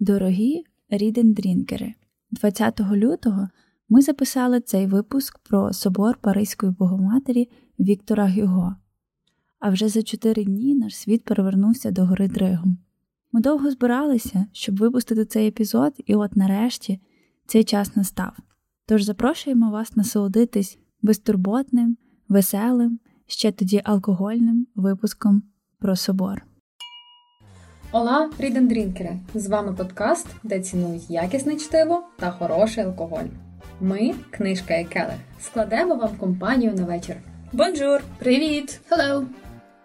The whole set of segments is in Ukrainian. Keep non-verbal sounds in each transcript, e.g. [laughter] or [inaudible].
Дорогі рідендрінкери, 20 лютого ми записали цей випуск про собор Паризької Богоматері Віктора Гюго. А вже за чотири дні наш світ перевернувся до гори Дригом. Ми довго збиралися, щоб випустити цей епізод, і от нарешті цей час настав. Тож запрошуємо вас насолодитись безтурботним, веселим, ще тоді алкогольним випуском про собор. Ола, рідендрінкери! З вами подкаст, де цінують якісне чтиво та хороший алкоголь. Ми, книжка і келих, складемо вам компанію на вечір. Бонжур! Привіт! Hello!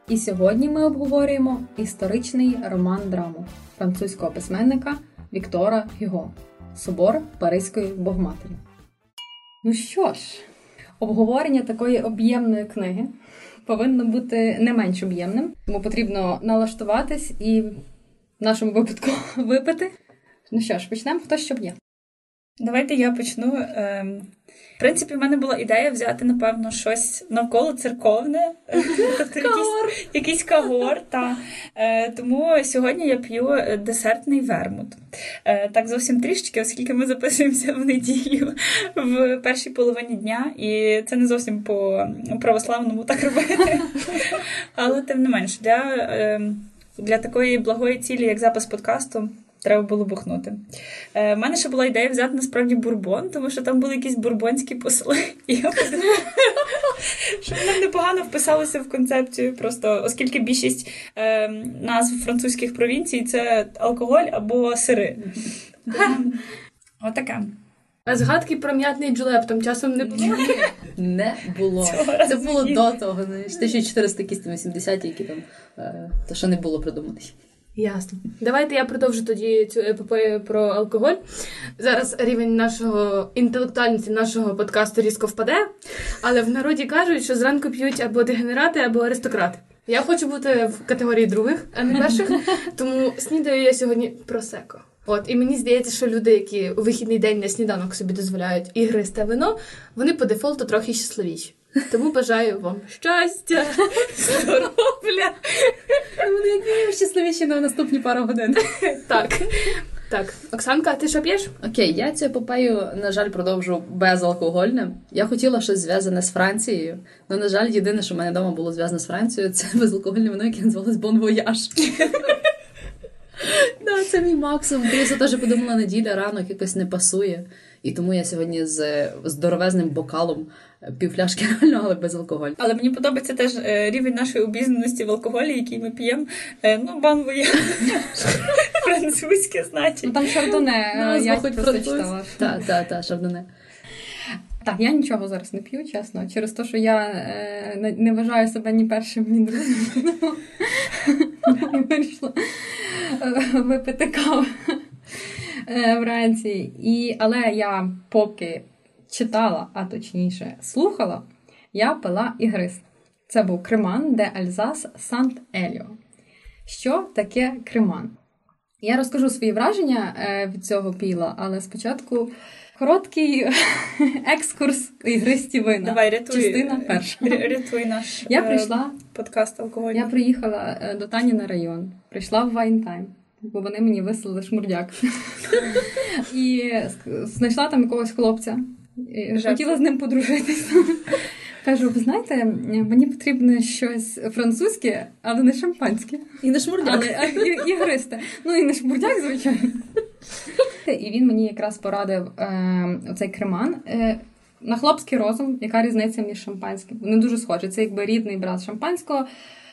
І сьогодні ми обговорюємо історичний роман драму французького письменника Віктора Гюго Собор Паризької Богматері. Ну що ж, обговорення такої об'ємної книги повинно бути не менш об'ємним, тому потрібно налаштуватись і в нашому випадку [laughs] випити. Ну що ж, почнемо хто що б'є. Давайте я почну. Ем, в принципі, в мене була ідея взяти, напевно, щось навколо церковне, [laughs] тобто якийсь, якийсь кагор. Та. Е, тому сьогодні я п'ю десертний вермут. Е, так зовсім трішечки, оскільки ми записуємося в неділю в першій половині дня, і це не зовсім по православному так робити. [laughs] Але тим не менш, для, е, для такої благої цілі, як запис подкасту. Треба було бухнути. Е, мене ще була ідея взяти насправді бурбон, тому що там були якісь бурбонські посли. [laughs] І я подумала, що вони непогано вписалися в концепцію, просто оскільки більшість е, назв французьких провінцій це алкоголь або сири. Отаке. А згадки про м'ятний джулеп там часом не було? Не було. Це було до того, 1400 якісь там 80 які там, е, то що не було придумати. Ясно. Давайте я продовжу тоді цю епопею про алкоголь. Зараз рівень нашого інтелектуальності нашого подкасту різко впаде, але в народі кажуть, що зранку п'ють або дегенерати, або аристократи. Я хочу бути в категорії других, а не перших. [laughs] Тому снідаю я сьогодні просеко. От, і мені здається, що люди, які у вихідний день на сніданок собі дозволяють ігристе вино, вони по дефолту трохи щасливіші. Тому бажаю вам щастя, [laughs] здоров'я. Вони як щасливіші на наступні пару годин. [laughs] Так. Так, Оксанка, ти що п'єш? Окей, я цю епопею, на жаль, продовжу безалкогольним. Я хотіла щось зв'язане з Францією. але, на жаль, єдине, що в мене вдома було зв'язане з Францією, це безалкогольне вино, яке називалось Бон Вояж. [laughs] Да, Це мій максимум. Я теж подумала, неділя ранок якось не пасує. І тому я сьогодні з здоровезним бокалом півфляшки [laughs] реально, але без алкоголю. Але мені подобається теж е, рівень нашої обізнаності в алкоголі, який ми п'ємо. Е, ну, банвоє [laughs] французьке значить. Ну там шардоне, я просто читала. Так, так, так, шардоне. Так, я нічого зараз не п'ю, чесно, через те, що я е, не вважаю себе ні першим, ні другим. Я вирішила випити каву вранці. І, Але я поки читала, а точніше слухала, я пила ігрист. Це був Креман, де Альзас Сант Еліо. Що таке Креман? Я розкажу свої враження від цього піла, але спочатку короткий [laughs] екскурс ігристі вина. Давай, рятуй, Частина перша. Рятуй наш [laughs] я прийшла, подкаст алкоголю. Я приїхала до Тані на район, прийшла в Вайнтайм бо вони мені вислали шмурдяк. [laughs] І знайшла там якогось хлопця. І Хотіла з ним подружитися. Кажу, ви знаєте, мені потрібно щось французьке, але не шампанське. І не шмурдяк. Але, і, ігристе. Ну і не шмурдяк, звичайно. І він мені якраз порадив е, оцей креман. Е, на хлопський розум, яка різниця між шампанським? Вони дуже схожі. Це якби рідний брат шампанського.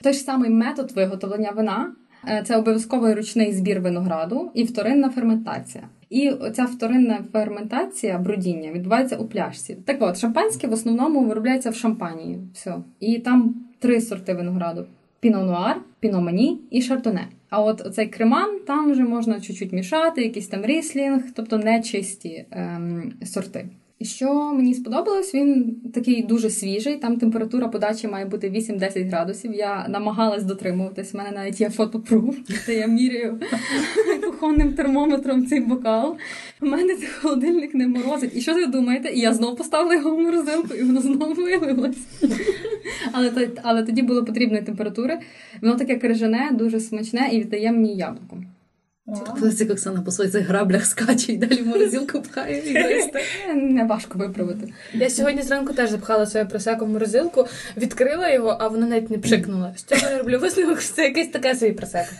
Той ж самий метод виготовлення вина, Е, це обов'язковий ручний збір винограду і вторинна ферментація. І ця вторинна ферментація, брудіння, відбувається у пляшці. Так от, шампанське в основному виробляється в шампанії. Все. І там три сорти винограду: піно-нуар, піно-мані і шардоне. А от цей креман там вже можна чуть-чуть мішати, якийсь там ріслінг, тобто нечисті ем, сорти. Що мені сподобалось, він такий дуже свіжий. Там температура подачі має бути 8-10 градусів. Я намагалась дотримуватись. У мене навіть є фотопруф, де я міряю [laughs] кухонним термометром цей бокал. У мене цей холодильник не морозить. І що ви думаєте? І я знову поставила його в морозилку, і воно знову виявилось. Але але тоді було потрібної температури. Воно таке крижане, дуже смачне і віддає мені яблуко. Коли як Оксана по своїх граблях скаче і далі в морозилку пхає і гристе. Е, Не важко виправити. Я сьогодні зранку теж запхала своє просеку в морозилку, відкрила його, а воно навіть не пшикнуло. З цього я роблю висновок, що це якесь таке собі просеко.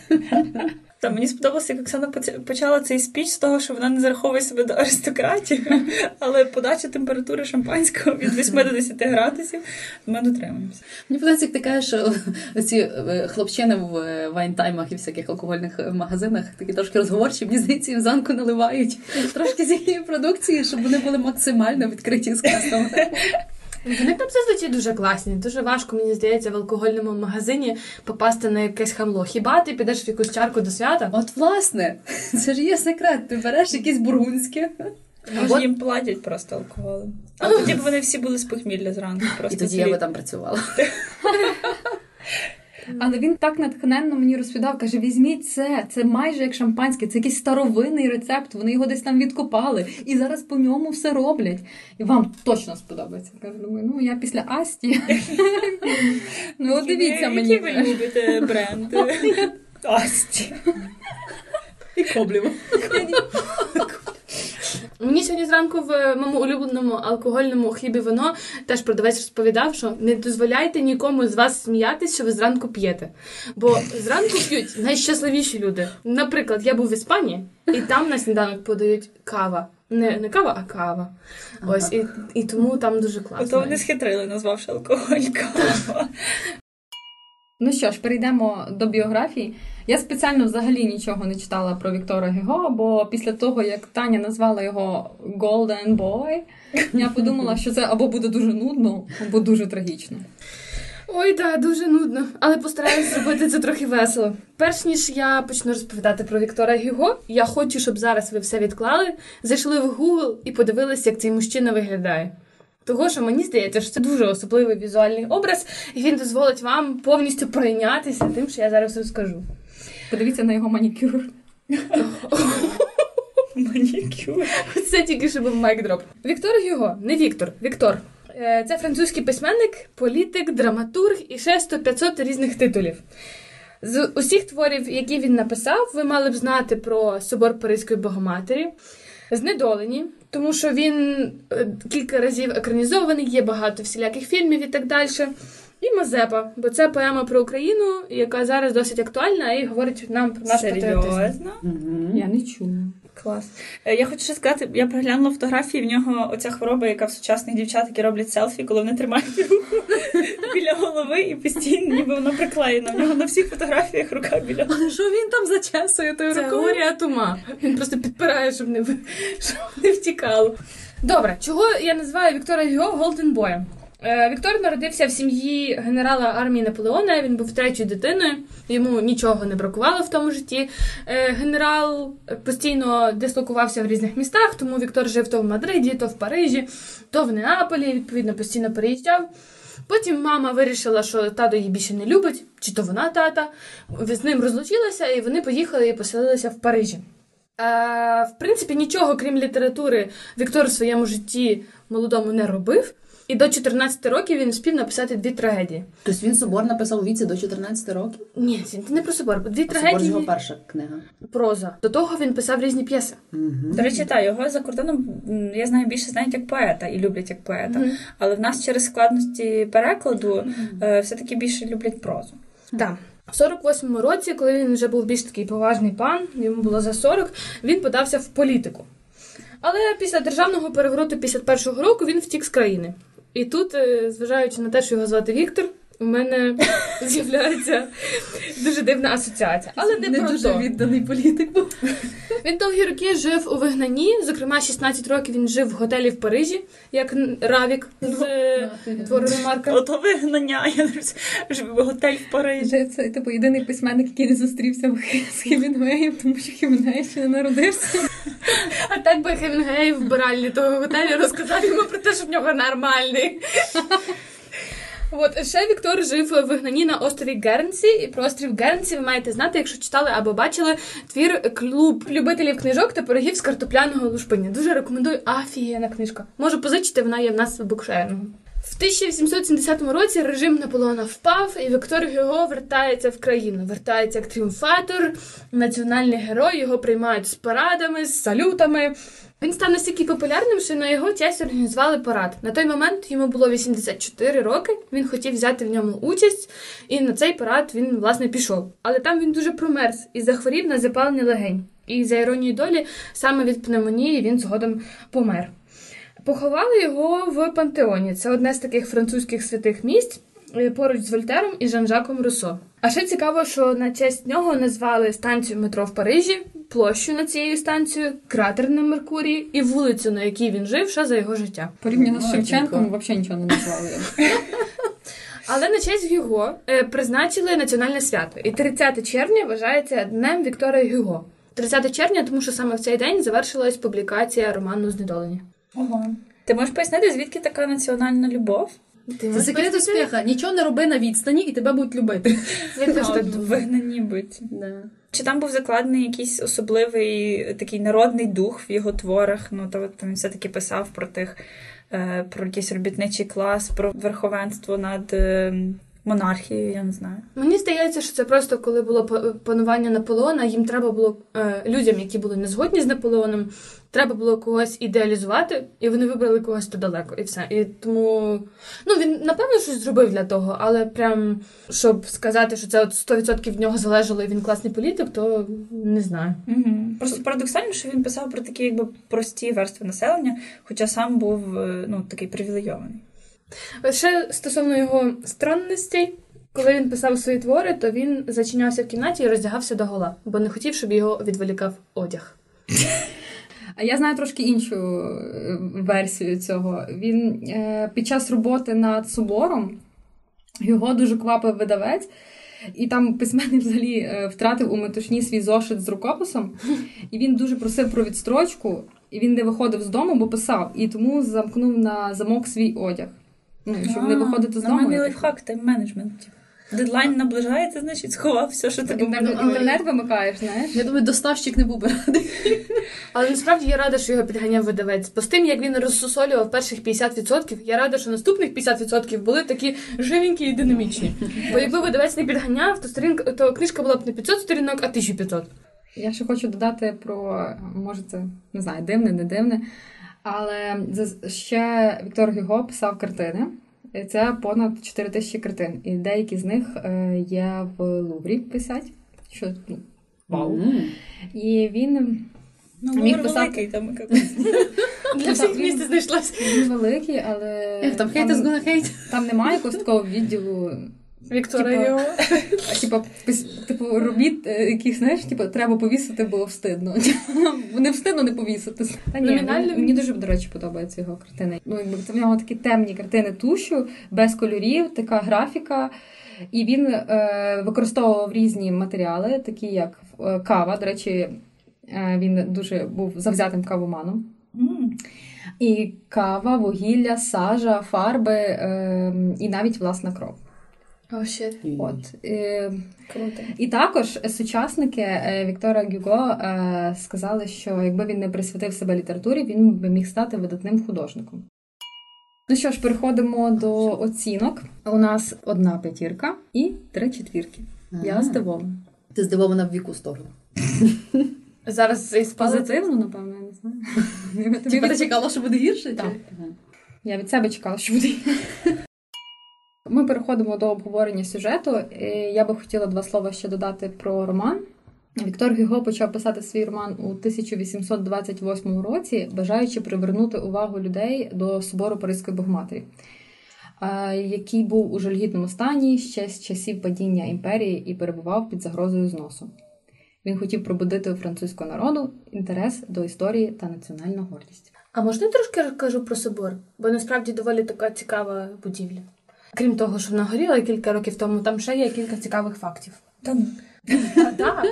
Та мені сподобалося, як Оксана почала цей спіч з того, що вона не зараховує себе до аристократів, [laughs] але подача температури шампанського від 8 до 10 градусів ми дотримуємося. Мені подобається, як ти кажеш, що ці е, хлопчини в е, вайнтаймах і всяких алкогольних е, магазинах такі трошки розговорчі, мені здається, їм зранку наливають трошки з їхньої продукції, щоб вони були максимально відкриті з кастом. [laughs] Вони там зазвичай дуже класні. Дуже важко, мені здається, в алкогольному магазині попасти на якесь хамло. Хіба ти підеш в якусь чарку до свята? От власне, це ж є секрет. Ти береш якісь бургундське, Може, їм платять просто алкоголем. А тоді б вони всі були з похмілля зранку. і Просто тоді я би там працювала. [laughs] Але він так натхненно мені розповідав, каже: візьміть це, це майже як шампанське, це якийсь старовинний рецепт. Вони його десь там відкопали, і зараз по ньому все роблять. І вам точно сподобається. Кажу, думаю, ну я після Асті. [laughs] Ну, дивіться Які ви любите бренди? [laughs] Асті. І кобліво. Мені сьогодні зранку в моєму улюбленому алкогольному хлібі вино теж продавець розповідав, що не дозволяйте нікому з вас сміятись, що ви зранку п'єте. Бо зранку п'ють найщасливіші люди. Наприклад, я був в Іспанії, і там на сніданок подають кава. Не, не кава, а кава. Ось і, і тому там дуже класно. Ото вони схитрили, назвавши алкоголь кава. Ну що ж, перейдемо до біографії. Я спеціально взагалі нічого не читала про Віктора Гюго, бо після того, як Таня назвала його Golden Boy, я подумала, що це або буде дуже нудно, або дуже трагічно. Ой, так, дуже нудно, але постараюсь зробити це трохи весело. Перш ніж я почну розповідати про Віктора Гюго, я хочу, щоб зараз ви все відклали, зайшли в Google і подивилися, як цей мужчина виглядає. Того, що мені здається, що це дуже особливий візуальний образ, і він дозволить вам повністю пройнятися тим, що я зараз розкажу. Подивіться на його манікюр. Манікюр. Це тільки що був mic drop. Віктор Гюго, не Віктор, Віктор. Е, Це французький письменник, політик, драматург і ще 100-500 різних титулів. З усіх творів, які він написав, ви мали б знати про собор Паризької Богоматері. Знедолені, тому що він е, кілька разів екранізований, є багато всіляких фільмів і так далі. І Мазепа, бо це поема про Україну, яка зараз досить актуальна і говорить нам про наш патріотизм. Серйозно? Я не чула. Клас. Е, Я хочу ще сказати, я переглянула фотографії в нього оця хвороба, яка в сучасних дівчат, які роблять селфі, коли вони тримають руку [laughs] біля голови і постійно, ніби вона приклеєна. В нього на всіх фотографіях рука біля голови. Але що він там зачесує тою Це рукою? горя тума. Він просто підпирає, щоб не, [laughs] щоб не втікало. Добре, чого я називаю Віктора Гюго голденбоєм? Е, Віктор народився в сім'ї генерала армії Наполеона. Він був третьою дитиною. Йому нічого не бракувало в тому житті. Е, Генерал постійно дислокувався в різних містах, тому Віктор жив то в Мадриді, то в Парижі, то в Неаполі. Відповідно, постійно переїжджав. Потім мама вирішила, що тато її більше не любить, чи то вона тата. З ним розлучилася, і вони поїхали і поселилися в Парижі. Е, в принципі, нічого, крім літератури, Віктор в своєму житті молодому не робив. І до 14 років він встиг написати дві трагедії. Тобто він собор написав у віці до 14 років? Ні, це не про собор. Дві А собор його трагедії перша книга. проза. До того він писав різні п'єси. До речі, та його за кордоном я знаю більше знають як поета і люблять як поета. Мгм. Але в нас через складності перекладу е, все-таки більше люблять прозу. Так. В 48-му році, коли він вже був більш такий поважний пан, йому було за 40, він подався в політику. Але після державного перевороту 51-го року він втік з країни. І тут, е, зважаючи на те, що його звати Віктор, у мене [laughs] з'являється дуже дивна асоціація. Але не, не про дуже то. відданий політик був. Він довгі роки жив у вигнанні. Зокрема, 16 років він жив в готелі в Парижі, як Равік з е, твору Ремарка. Ото вигнання, я не в готель в Парижі. Це, типу єдиний письменник, який не зустрівся з Хемінгуеєм, тому що Хемінгуей ще не народився. А так би Хемінгей в биральні того готелю розказав йому про те, що в нього нормальний. От ще Віктор жив в вигнанні на острові Гернсі, і про острів Гернсі ви маєте знати, якщо читали або бачили твір клуб любителів книжок та пирогів з картопляного лушпиння. Дуже рекомендую. Афігенна книжка. Можу позичити, вона є в нас в букшерінгу. В 1870 році режим Наполеона впав, і Віктор Гюго вертається в країну. Вертається як тріумфатор, національний герой, його приймають з парадами, з салютами. Він став настільки популярним, що на його честь організували парад. На той момент йому було 84 роки. Він хотів взяти в ньому участь, і на цей парад він власне пішов. Але там він дуже промерз і захворів на запалення легень. І за іронією долі, саме від пневмонії він згодом помер. Поховали його в Пантеоні. Це одне з таких французьких святих місць поруч з Вольтером і Жан-Жаком Руссо. А ще цікаво, що на честь нього назвали станцію метро в Парижі, площу над цією станцією, кратер на Меркурії і вулицю, на якій він жив, ще за його життя. Порівняно з Шевченком взагалі нічого не назвали. [laughs] Але на честь Гюго е, призначили національне свято, і 30 червня вважається днем Віктора Гюго. 30 червня, тому що саме в цей день завершилась публікація роману Знедолені. Ого. Ти можеш пояснити, звідки така національна любов? Це секрет успіха. Нічого не роби на відстані, і тебе будуть любити. Я теж так. Чи там був закладений якийсь особливий такий народний дух в його творах? Ну, то от він все-таки писав про тих, е, про якийсь робітничий клас, про верховенство над е, монархією, я не знаю. Мені здається, що це просто коли було па- панування Наполеона, їм треба було е, людям, які були не згодні з Наполеоном, треба було когось ідеалізувати, і вони вибрали когось то далеко, і все. І тому ну він напевно щось зробив для того, але прям щоб сказати, що це от 100% від нього залежало, і він класний політик, то не знаю. Угу. Просто парадоксально, що він писав про такі якби прості верстви населення, хоча сам був е, ну, такий привілейований. Ще стосовно його странностей, коли він писав свої твори, то він зачинявся в кімнаті і роздягався до гола, бо не хотів, щоб його відволікав одяг. А я знаю трошки іншу е, версію цього. Він е, під час роботи над собором його дуже квапив видавець, і там письменник взагалі е, втратив у метушні свій зошит з рукописом, і він дуже просив про відстрочку, і він не виходив з дому, бо писав, і тому замкнув на замок свій одяг. Ну, щоб не виходити з дому. Нормальний я лайфхак, тайм-менеджмент. Дедлайн наближається, значить, сховав все, що тебе Інтернет, інтернет вимикаєш, знаєш? Я думаю, доставщик не був би радий. Але насправді я рада, що його підганяв видавець. Бо з тим, як він розсусолював перших 50%, я рада, що наступних 50% були такі живенькі і динамічні. Бо якби видавець не підганяв, то сторінка, то книжка була б не 500 сторінок, а 1500. Я ще хочу додати про, може, це не знаю, дивне, не дивне. Але ще Віктор Гюго писав картини. І Це понад 4 тисячі картин. І деякі з них е, є в Луврі писать. Що ну, вау. І він Ну, Міг писати- великий там якось. [laughs] Для всіх місць знайшлась. він великий, але Як там hate is gonna hate. там немає якогось такого відділу. Віктора Типа, його. [laughs] а, Типу, типу, робіт, е, яких, знаєш, типу, треба повісити, бо встидно. [laughs] Не встидно не повісити. Та ні, Номінально мені, мені дуже, до речі, подобаються його картини. Ну, це в нього такі темні картини тушу, без кольорів, така графіка. І він е, використовував різні матеріали, такі як е, кава. До речі, е, він дуже був завзятим кавоманом. М, І кава, вугілля, сажа, фарби е, і навіть власна кров. О, ще. От. Е, Круто. і також сучасники е, Віктора Гюго е, сказали, що якби він не присвятив себе літературі, він би міг стати видатним художником. Ну що ж, переходимо до оцінок. У нас одна п'ятірка і три четвірки. Я здивована. Ти здивована в віку сторону. [laughs] Зараз спалить. Позитивно, напевно, я не знаю. Тобі Ти чекала, що буде гірше? Так. Я від себе чекала, що буде. Ми переходимо до обговорення сюжету. Я би хотіла два слова ще додати про роман. Віктор Гюго почав писати свій роман у 1828 році, бажаючи привернути увагу людей до собору Паризької Богоматері, е, який був у жальгідному стані ще з часів падіння імперії і перебував під загрозою зносу. Він хотів пробудити у французького народу інтерес до історії та національну гордість. А можна трошки розкажу про собор? Бо насправді доволі така цікава будівля. Крім того, що вона горіла кілька років тому, там ще є кілька цікавих фактів. Та ну. Так.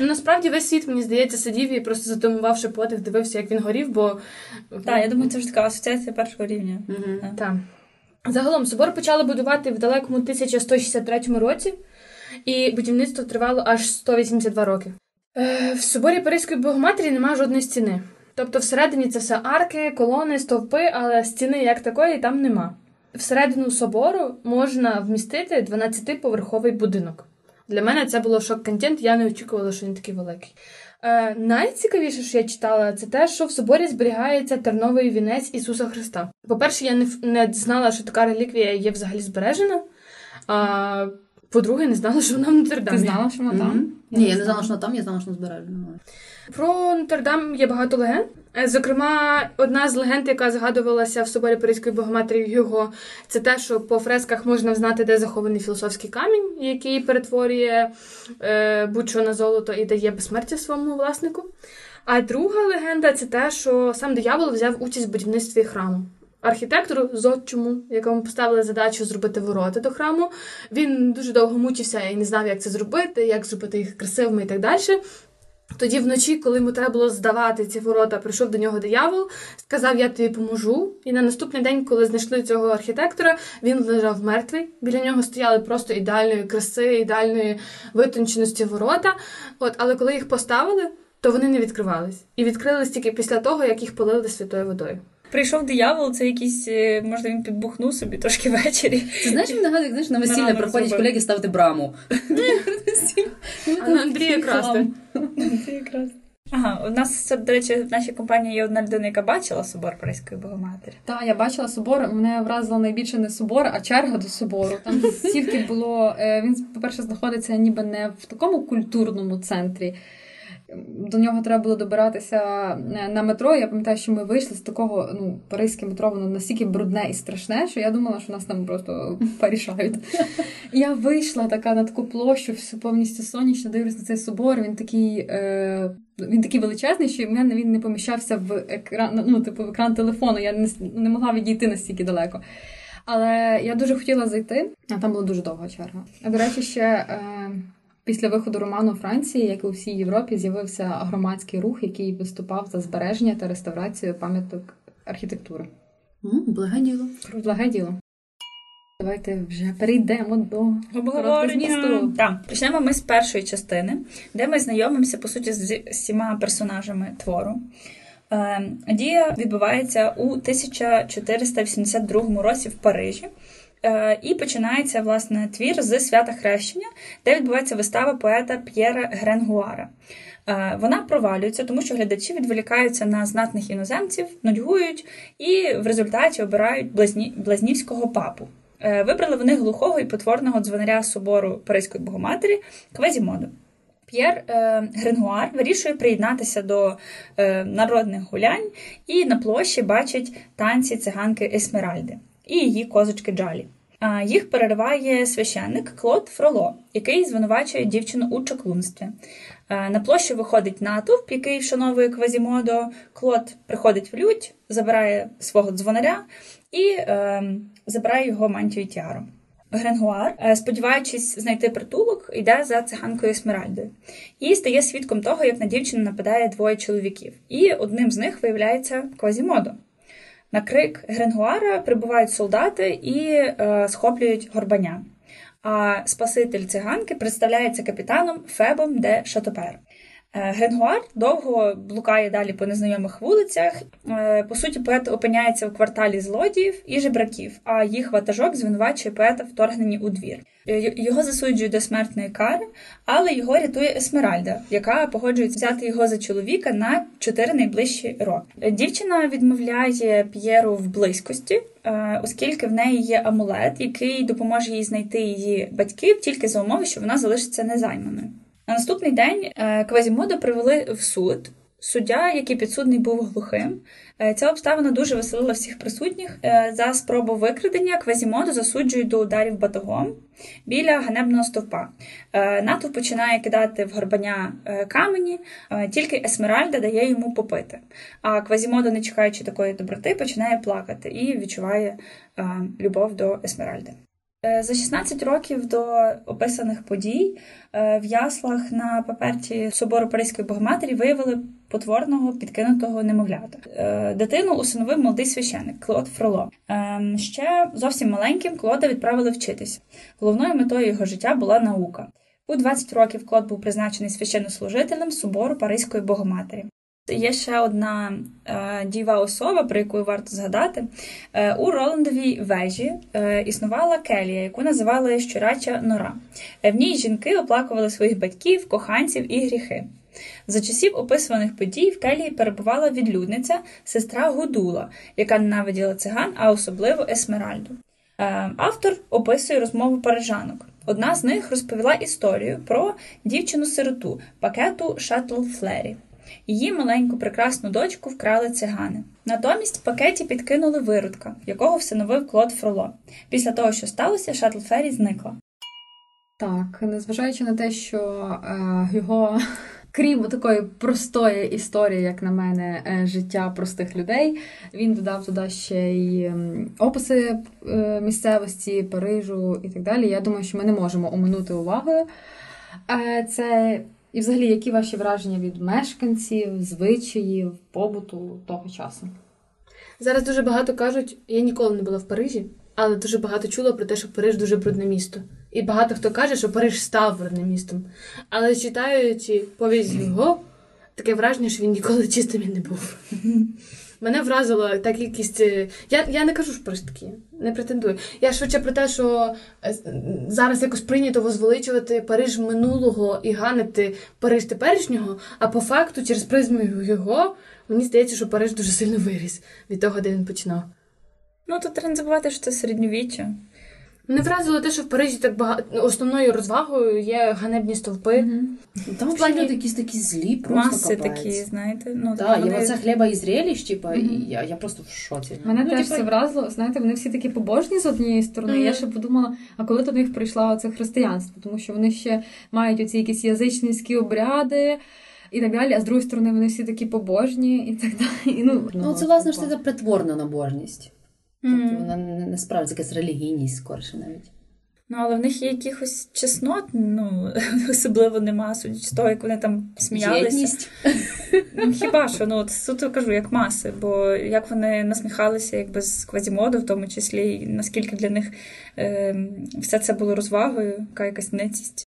Ну, насправді весь світ, мені здається, сидів і просто затумувавши подих, дивився, як він горів, бо Так, я думаю, це ж така асоціація першого рівня. Так. Загалом собор почали будувати в далекому 1163 році, і будівництво тривало аж 182 роки. Е, в соборі Паризької Богоматері немає жодної стіни. Тобто всередині це все арки, колони, стовпи, але стіни як такої там нема. Всередину собору можна вмістити 12-поверховий будинок. Для мене це було шок-контент, я не очікувала, що він такий великий. Е, найцікавіше, що я читала, це те, що в соборі зберігається терновий вінець Ісуса Христа. По-перше, я не, не знала, що така реліквія є взагалі збережена. А по-друге, не знала, що вона в нотр Ти знала, що вона там? Ні, я не знала, що вона там, я знала, що вона збережена. Про Нотр-Дам є багато легенд. Е, Зокрема, одна з легенд, яка згадувалася в соборі Паризької Богоматері Гюго, це те, що по фресках можна взнати, де захований філософський камінь, який перетворює е, будь-що на золото і дає безсмертя своєму власнику. А друга легенда це те, що сам диявол взяв участь в будівництві храму. Архітектору зодчому, якому поставили задачу зробити ворота до храму, він дуже довго мучився і не знав, як це зробити, як зробити їх красивими і так далі. Тоді вночі, коли йому треба було здавати ці ворота, прийшов до нього диявол, сказав: Я тобі поможу. І на наступний день, коли знайшли цього архітектора, він лежав мертвий. Біля нього стояли просто ідеальної краси, ідеальної витонченості ворота. От, але коли їх поставили, то вони не відкривались. І відкрились тільки після того, як їх полили святою водою. Прийшов диявол, це якийсь, е, може, він підбухнув собі трошки ввечері. Ти знаєш, він нагадує, знаєш, на весілля приходять колеги ставити браму. Андрія красти. Ага, у нас, до речі, в нашій компанії є одна людина, яка бачила собор Паризької Богоматері. Так, я бачила собор. Мене вразила найбільше не собор, а черга до собору. Там стільки було. е, Він, по-перше, знаходиться ніби не в такому культурному центрі. До нього треба було добиратися е, на метро. Я пам'ятаю, що ми вийшли з такого, ну, паризьке метро, воно настільки брудне і страшне, що я думала, що нас там просто [laughs] порішають. Я вийшла така на таку площу, всю повністю сонячно, дивлюсь на цей собор. Він такий, е, він такий величезний, що в мене він не поміщався в екран, ну, типу, в екран телефону. Я не, не могла відійти настільки далеко. Але я дуже хотіла зайти, а там була дуже довга черга. А до речі, ще е, після виходу роману Франції, як і у всій Європі, з'явився громадський рух, який виступав за збереження та реставрацію пам'яток архітектури. М, Благе діло. Благе діло. Давайте вже перейдемо до Обговорення. Так, почнемо ми з першої частини, де ми знайомимося по суті з всіма персонажами твору. Е, Дія відбувається у 1482 році в Парижі. Е, І починається власне твір з свята Хрещення, де відбувається вистава поета П'єра Гренгуара. Е, Вона провалюється, тому що глядачі відволікаються на знатних іноземців, нудьгують і в результаті обирають блазні... блазнівського папу. Е, Вибрали вони глухого і потворного дзвонаря собору Паризької Богоматері Квазімоду. П'єр Гренгуар вирішує приєднатися до народних гулянь і на площі бачить танці циганки Есмеральди і її козочки Джалі. А, Їх перериває священник Клод Фроло, який звинувачує дівчину у чаклунстві. На площу виходить натовп, який вшановує Квазімодо. Клод приходить в лють, забирає свого дзвонаря і е, забирає його мантію тіару. Гренгуар, е, сподіваючись знайти притулок, йде за циганкою Есмеральдою і стає свідком того, як на дівчину нападає двоє чоловіків. І одним з них виявляється Квазімодо. На крик Гренгуара прибувають солдати і е, схоплюють горбаня. А спаситель циганки представляється капітаном Фебом де Шатопер. Е, Гренгуар довго блукає далі по незнайомих вулицях. Е, По суті, поет опиняється в кварталі злодіїв і жебраків, а їх ватажок звинувачує поета вторгненні у двір. Е, Його засуджують до смертної кари, але його рятує Есмеральда, яка погоджується взяти його за чоловіка на чотири найближчі роки. Дівчина відмовляє П'єру в близькості, оскільки в неї є амулет, який допоможе їй знайти її батьків тільки за умови, що вона залишиться незайманою. На наступний день е, Квазімода привели в суд. Суддя, який підсудний був глухим, Е, ця обставина дуже веселила всіх присутніх. Е, За спробу викрадення Квазімоду засуджують до ударів батогом біля ганебного стовпа. Натовп починає кидати в горбаня е, камені, тільки Есмеральда дає йому попити. А Квазімода, не чекаючи такої доброти, починає плакати і відчуває любов до Есмеральди. Е, За 16 років до описаних подій е, в яслах на паперті собору Паризької Богоматері виявили потворного підкинутого немовлята. Е, Дитину усиновив молодий священик Клод Фроло. Ем, Ще зовсім маленьким Клода відправили вчитись. Головною метою його життя була наука. У 20 років Клод був призначений священнослужителем собору Паризької Богоматері. Є ще одна е, дієва особа, про яку варто згадати. Е, у Роландовій вежі е, існувала келія, яку називали щурача нора. Е, в ній жінки оплакували своїх батьків, коханців і гріхи. За часів описуваних подій в келії перебувала відлюдниця, сестра Гудула, яка ненавиділа циган, а особливо Есмеральду. Е, автор описує розмову парижанок. Одна з них розповіла історію про дівчину-сироту пакету Шаттл Флері. Її маленьку прекрасну дочку вкрали цигани. Натомість в пакеті підкинули виродка, якого всиновив Клод Фроло. Після того, що сталося, Шаттл Фері зникла. Так, незважаючи на те, що е, його, [laughs] крім такої простої історії, як на мене, е, життя простих людей, він додав туди ще й описи е, місцевості, Парижу і так далі. Я думаю, що ми не можемо оминути увагою. Е, це і взагалі, які ваші враження від мешканців, звичаїв, побуту того часу? Зараз дуже багато кажуть, я ніколи не була в Парижі, але дуже багато чула про те, що Париж дуже брудне місто. І багато хто каже, що Париж став брудним містом. Але читаючи повість його, таке враження, що він ніколи чистим і не був. Мене вразила та кількість. е, Я, я не кажу, ж Париж такий, не претендую. Я швидше про те, що е, зараз якось прийнято возвеличувати Париж минулого і ганити Париж теперішнього, а по факту, через призму його, мені здається, що Париж дуже сильно виріс від того, де він починав. Ну, тут треба забувати, що це середньовіччя. Мене вразило те, що в Парижі так багато основною розвагою є ганебні стовпи. Там В плані- люди якісь такі злі, просто Маси капець. такі, знаєте. Ну, Так, вони- є оце хліба і зрелищ, типа, і я, я просто в шоці. Мене Ну, теж типа- це вразило. Знаєте, вони всі такі побожні з однієї сторони. Мгм. Я ще подумала, а коли до них прийшло це християнство, тому що вони ще мають оці якісь язичницькі обряди. І так далі, а з другої сторони вони всі такі побожні і так далі. І, ну, Ну, це власне ж це притворна набожність. Тобто вона не якась релігійність скорше навіть. Ну, але в них є якихось чеснот, ну, [laughs] особливо нема, судячи з того, як вони там сміялися. Ну, хіба що, ну, от суто кажу, як маси, бо як вони насміхалися якби з квазімоду, в тому числі, і наскільки для них е, все це було розвагою, яка якась ницість.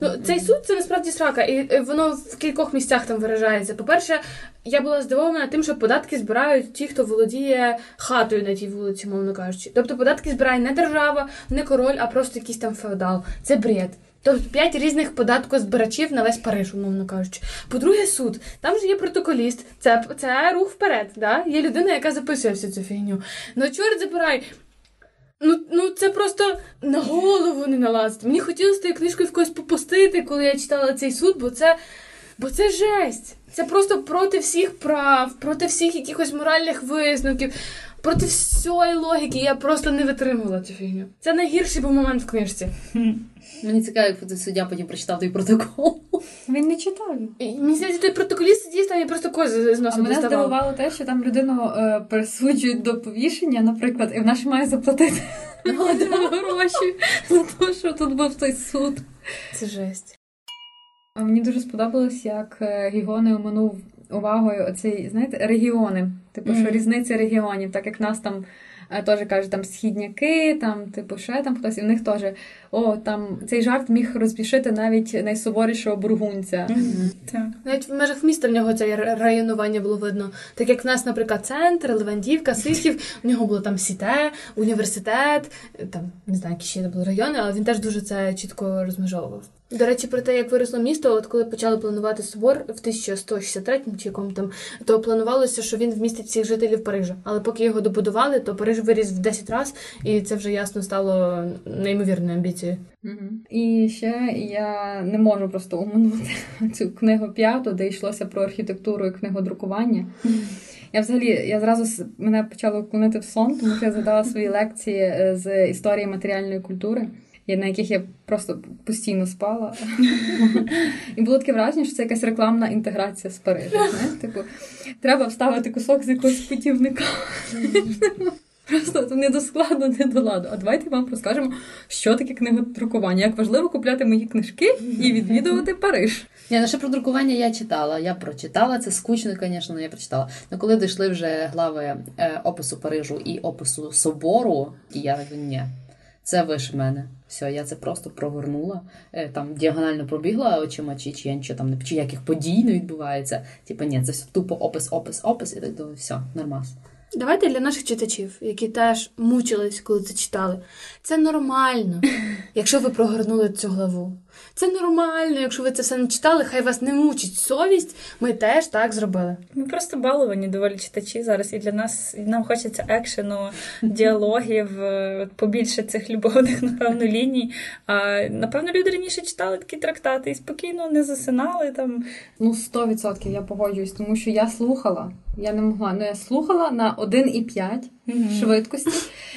Ну, цей суд це насправді срака, і е, воно в кількох місцях там виражається. По-перше, я була здивована тим, що податки збирають ті, хто володіє хатою на тій вулиці, мовно кажучи. Тобто податки збирає не держава, не король, а просто якийсь там феодал. Це бред. Тобто п'ять різних податкозбирачів на весь Париж, умовно кажучи. По-друге, суд. Там же є протоколіст. Це, це рух вперед. Да? Є людина, яка записує всю цю фігню. Ну, чорт забирай. Ну, ну це просто на голову не налазити. Мені хотілося тією книжкою в когось попустити, коли я читала цей суд, бо це, бо це жесть. Це просто проти всіх прав, проти всіх якихось моральних висновків, проти всієї логіки. Я просто не витримувала цю фігню. Це найгірший був момент в книжці. [laughs] Мені цікаво, як суддя потім прочитав той протокол. Він не читав. Мені здається, той протоколіст сидів там і просто кози з А мене доставав. здивувало те, що там людину е, присуджують до повішення, наприклад, і вона ж має заплатити [laughs] [laughs] гроші за те, що тут був той суд. Це жесть. А Мені дуже сподобалось, як е, Гіго не оминув увагою оцей, знаєте, регіони. Типу, що Мгм. різниця регіонів, так як нас там е, теж кажуть, там східняки, там, типу, ще там хтось, і в них теж о, там цей жарт міг розбішити навіть найсуворішого бургунця. Так. Навіть в межах міста в нього це районування було видно. Так як в нас, наприклад, центр, Левандівка, Сихів, в нього було там сіте, університет, там не знаю, які ще були райони, але він теж дуже це чітко розмежовував. До речі, про те, як виросло місто, от коли почали планувати собор в 1163 чи якому там, то планувалося, що він вмістить всіх жителів Парижа. Але поки його добудували, то Париж виріс в 10 разів, і це вже ясно стало неймовірною амбіцією. Мгм. І ще я не можу просто оминути [laughs] цю книгу п'яту, де йшлося про архітектуру і книгодрукування. Я взагалі я зразу мене почало клонити в сон, тому що я задала свої лекції е, з історії матеріальної культури, на яких я просто постійно спала. [laughs] І було таке враження, що це якась рекламна інтеграція з Парижем. Типу, треба вставити кусок з якогось путівника. [laughs] Просто то не до складу, не до ладу. А давайте вам розкажемо, що таке книгодрукування, як важливо купляти мої книжки і відвідувати Париж. Ні, ну ще про друкування я читала. Я прочитала це скучно, звісно, але я прочитала. Ну коли дійшли вже глави е, опису Парижу і опису собору, і я ні. Це вище мене. Все, я це просто прогорнула. Е, Там діагонально пробігла очима, чи, чи я нічого там не чи яких подій не відбувається. Типа, ні, це все тупо опис, опис, опис, і так думаю, все, нормас. Давайте для наших читачів, які теж мучились, коли це читали. Це нормально, [laughs] якщо ви прогорнули цю главу. Це нормально, якщо ви це все не читали, хай вас не мучить совість. Ми теж так зробили. Ми просто баловані доволі читачі зараз, і для нас і нам хочеться екшену, [laughs] діалогів, е, побільше цих любовних, напевно, ліній. А напевно, люди раніше читали такі трактати і спокійно не засинали там. Ну, 100% я погоджуюсь, тому що я слухала. Я не могла. Ну, я слухала на 1,5 швидкості.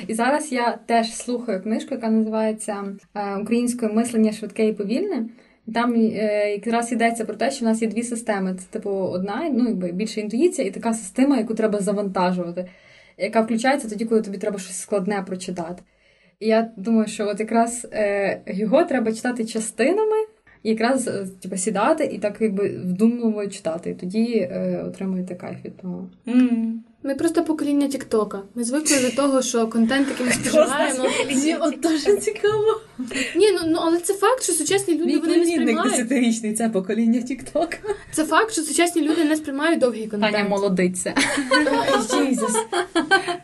І зараз я теж слухаю книжку, яка називається е, Українською мислення швидке і повільне. Там е, якраз йдеться про те, що в нас є дві системи. Це типу одна, ну якби більше інтуїція, і така система, яку треба завантажувати, яка включається тоді, коли тобі треба щось складне прочитати. І я думаю, що от якраз е, його треба читати частинами, і якраз е, типу, сідати і так якби вдумливо читати. І тоді е, отримуєте кайф від того. М. Ми просто покоління Тіктока. Ми звикли до того, що контент, який ми споживаємо. Мені от дуже цікаво. Ні, ну, ну але це факт, що сучасні люди Мій вони не племінник сприймають. 10-річний, це покоління Тіктока. Це факт, що сучасні люди не сприймають довгий контент. Таня молодиця. Jesus.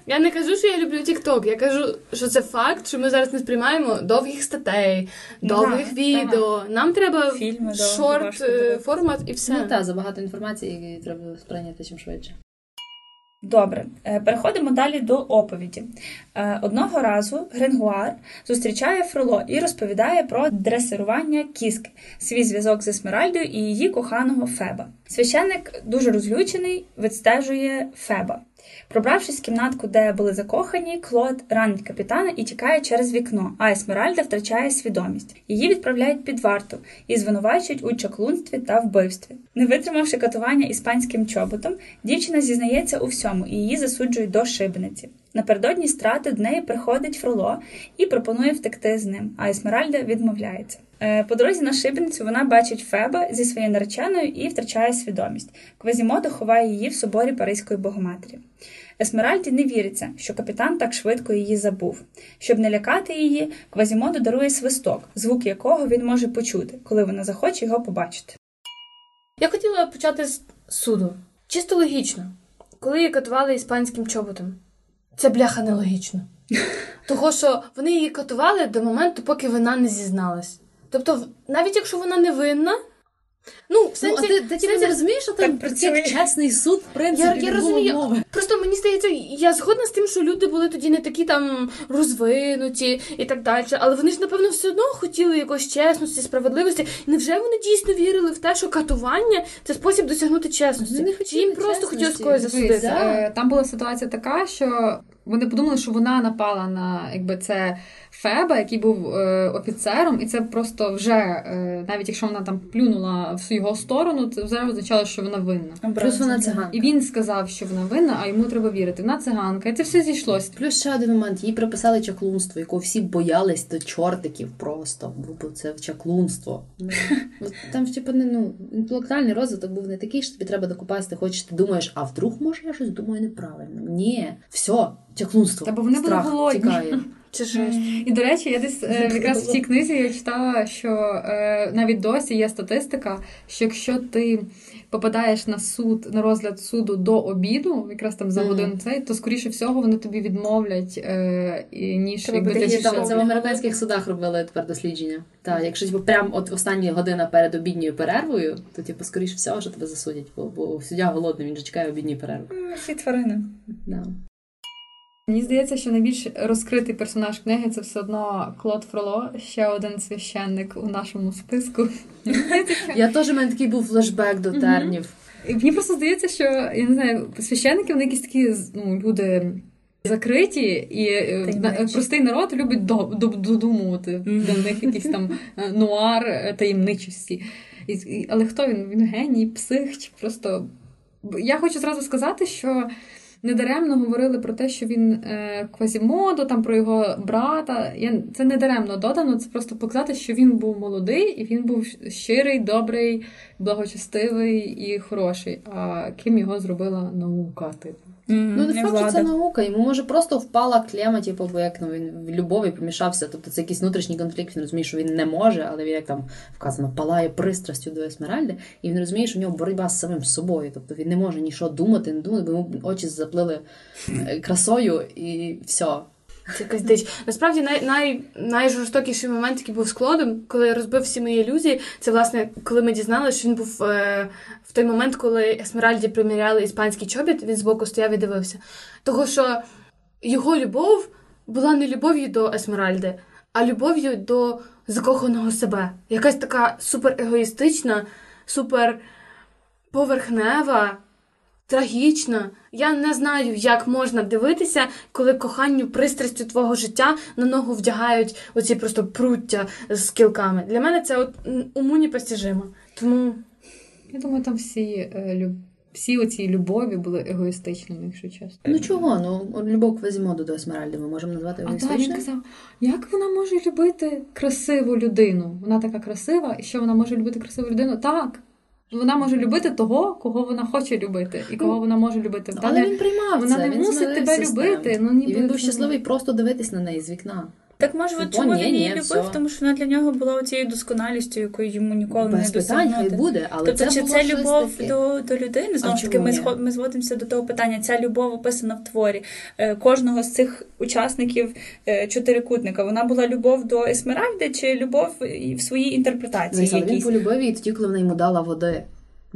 Я не кажу, що я люблю TikTok, Я кажу, що це факт, що ми зараз не сприймаємо довгих статей, довгих відео. Нам треба Фільми довгі, шорт важко е, дивитися. формат і все. Ну так, забагато інформації, які треба сприйняти чим швидше. Добре, е, переходимо далі до оповіді. Е, Одного разу Гренгуар зустрічає Фроло і розповідає про дресирування кіски, свій зв'язок з Есмеральдою і її коханого Феба. Священник дуже розлючений, відстежує Феба. Пробравшись в кімнатку, де були закохані, Клод ранить капітана і тікає через вікно, а Есмеральда втрачає свідомість. Її відправляють під варту і звинувачують у чаклунстві та вбивстві. Не витримавши катування іспанським чоботом, дівчина зізнається у всьому і її засуджують до шибениці. Напередодні страти до неї приходить Фроло і пропонує втекти з ним, а Есмеральда відмовляється. Е, По дорозі на шибеницю вона бачить Феба зі своєю нареченою і втрачає свідомість. Квазімодо ховає її в соборі Паризької Богоматері. Есмеральді не віриться, що капітан так швидко її забув. Щоб не лякати її, Квазімодо дарує свисток, звук якого він може почути, коли вона захоче його побачити. Я хотіла почати з суду. Чисто логічно. Коли її катували іспанським чоботом. Це бляха нелогічно. [laughs] Того, що вони її катували до моменту, поки вона не зізналась. Тобто, навіть якщо вона не винна, ну, в Ну, сенсі, а ти, ти в сенсі- не розумієш, що там працює. чесний суд, в принципі, Я, я розумію. мови. Просто мені здається, я згодна з тим, що люди були тоді не такі там розвинуті і так далі. Але вони ж, напевно, все одно хотіли якоїсь чесності, справедливості. І невже вони дійсно вірили в те, що катування це спосіб досягнути чесності? Вони Чи хотіли їм просто хотілося когось засудити? е, Там була ситуація така, що вони подумали, що вона напала на якби це Феба, який був е, офіцером, і це просто вже, е, навіть якщо вона там плюнула в його сторону, це вже означало, що вона винна. Плюс вона циганка. І він сказав, що вона винна, а йому треба вірити. Вона циганка, і це все зійшлося. Плюс ще один момент, їй приписали чаклунство, якого всі боялись до чортиків просто, бо це чаклунство. Ну, [laughs] Там ж типу, не, ну, інтелектуальний розвиток був не такий, що тобі треба докупасти, хочеш, ти думаєш, а вдруг може я щось думаю неправильно. Ні, все, чаклунство. Та бо вони були страх голодні. [laughs] Чи жесть? І до речі, я десь е, якраз в цій книзі я читала, що е, навіть досі є статистика, що якщо ти попадаєш на суд на розгляд суду до обіду, якраз там за годину цей, то скоріше всього вони тобі відмовлять, е, ніж Треба якби ти. Там, це в американських судах робили тепер дослідження. Так, якщо типу, прям от остання година перед обідньою перервою, то типу, скоріш всього, що тебе засудять, бо, бо суддя голодний, він же чекає обідньої перерви. Всі тварини. Да. Мені здається, що найбільш розкритий персонаж книги це все одно Клод Фроло, ще один священник у нашому списку. Я теж у мене такий був флешбек до тернів. Мені просто здається, що я не знаю, священники вони якісь такі ну, люди. Закриті, і е, простий народ любить до- до- додумувати для них якийсь там е, нуар е, таємничості. Але хто він? Він геній, псих чи просто. Я хочу зразу сказати, що недаремно говорили про те, що він е, квазімодо, там про його брата. Я, це недаремно додано, це просто показати, що він був молодий і він був щирий, добрий, благочестивий і хороший. А ким його зробила наука? Типу. Ну, не факт, що це наука. Йому може просто впала клема, типу, бо як ну, він в любові помішався. Тобто це якийсь внутрішній конфлікт, він розуміє, що він не може, але він як там вказано, палає пристрастю до Есмеральди, і він розуміє, що в нього боротьба з самим собою. Тобто він не може нічого думати, не думати, бо йому очі заплили е, красою і все. Це якась дич. Насправді най, най, найжорстокіший момент, який був з Клодом, коли я розбив всі мої ілюзії, це власне коли ми дізналися, що він був е, в той момент, коли Есмеральді приміряли іспанський чобіт, він збоку стояв і дивився. Того, що його любов була не любов'ю до Есмеральди, а любов'ю до закоханого себе. Якась така супер егоїстична, супер поверхнева трагічно. Я не знаю, як можна дивитися, коли коханню пристрастю твого життя на ногу вдягають оці просто пруття з кілками. Для мене це от уму непостижимо. Тому я думаю, там всі е, люб... всі оці любові були егоїстичними, якщо чесно. Ну чого? Ну любов Квазімоду до Есмеральди ми можемо назвати егоїстичною? А так, він казав, як вона може любити красиву людину? Вона така красива, і що вона може любити красиву людину? Так. Вона може любити того, кого вона хоче любити, і кого вона може любити. Але не, він приймав вона це, не він мусить тебе любити. Ну, ніби і він був щасливий просто дивитись на неї з вікна. Так може, от чому він її любив? Все. Тому що вона для нього була оцією досконалістю, якою йому ніколи Без не досягнути. буде, але тобто, це чи було це любов таке? до до людини? Знову ж таки, ми сход, ми зводимося до того питання. Ця любов описана в творі е, кожного з цих учасників е, чотирикутника. Вона була любов до Есмеральди чи любов в своїй інтерпретації? Він полюбив її тоді, коли вона йому дала води.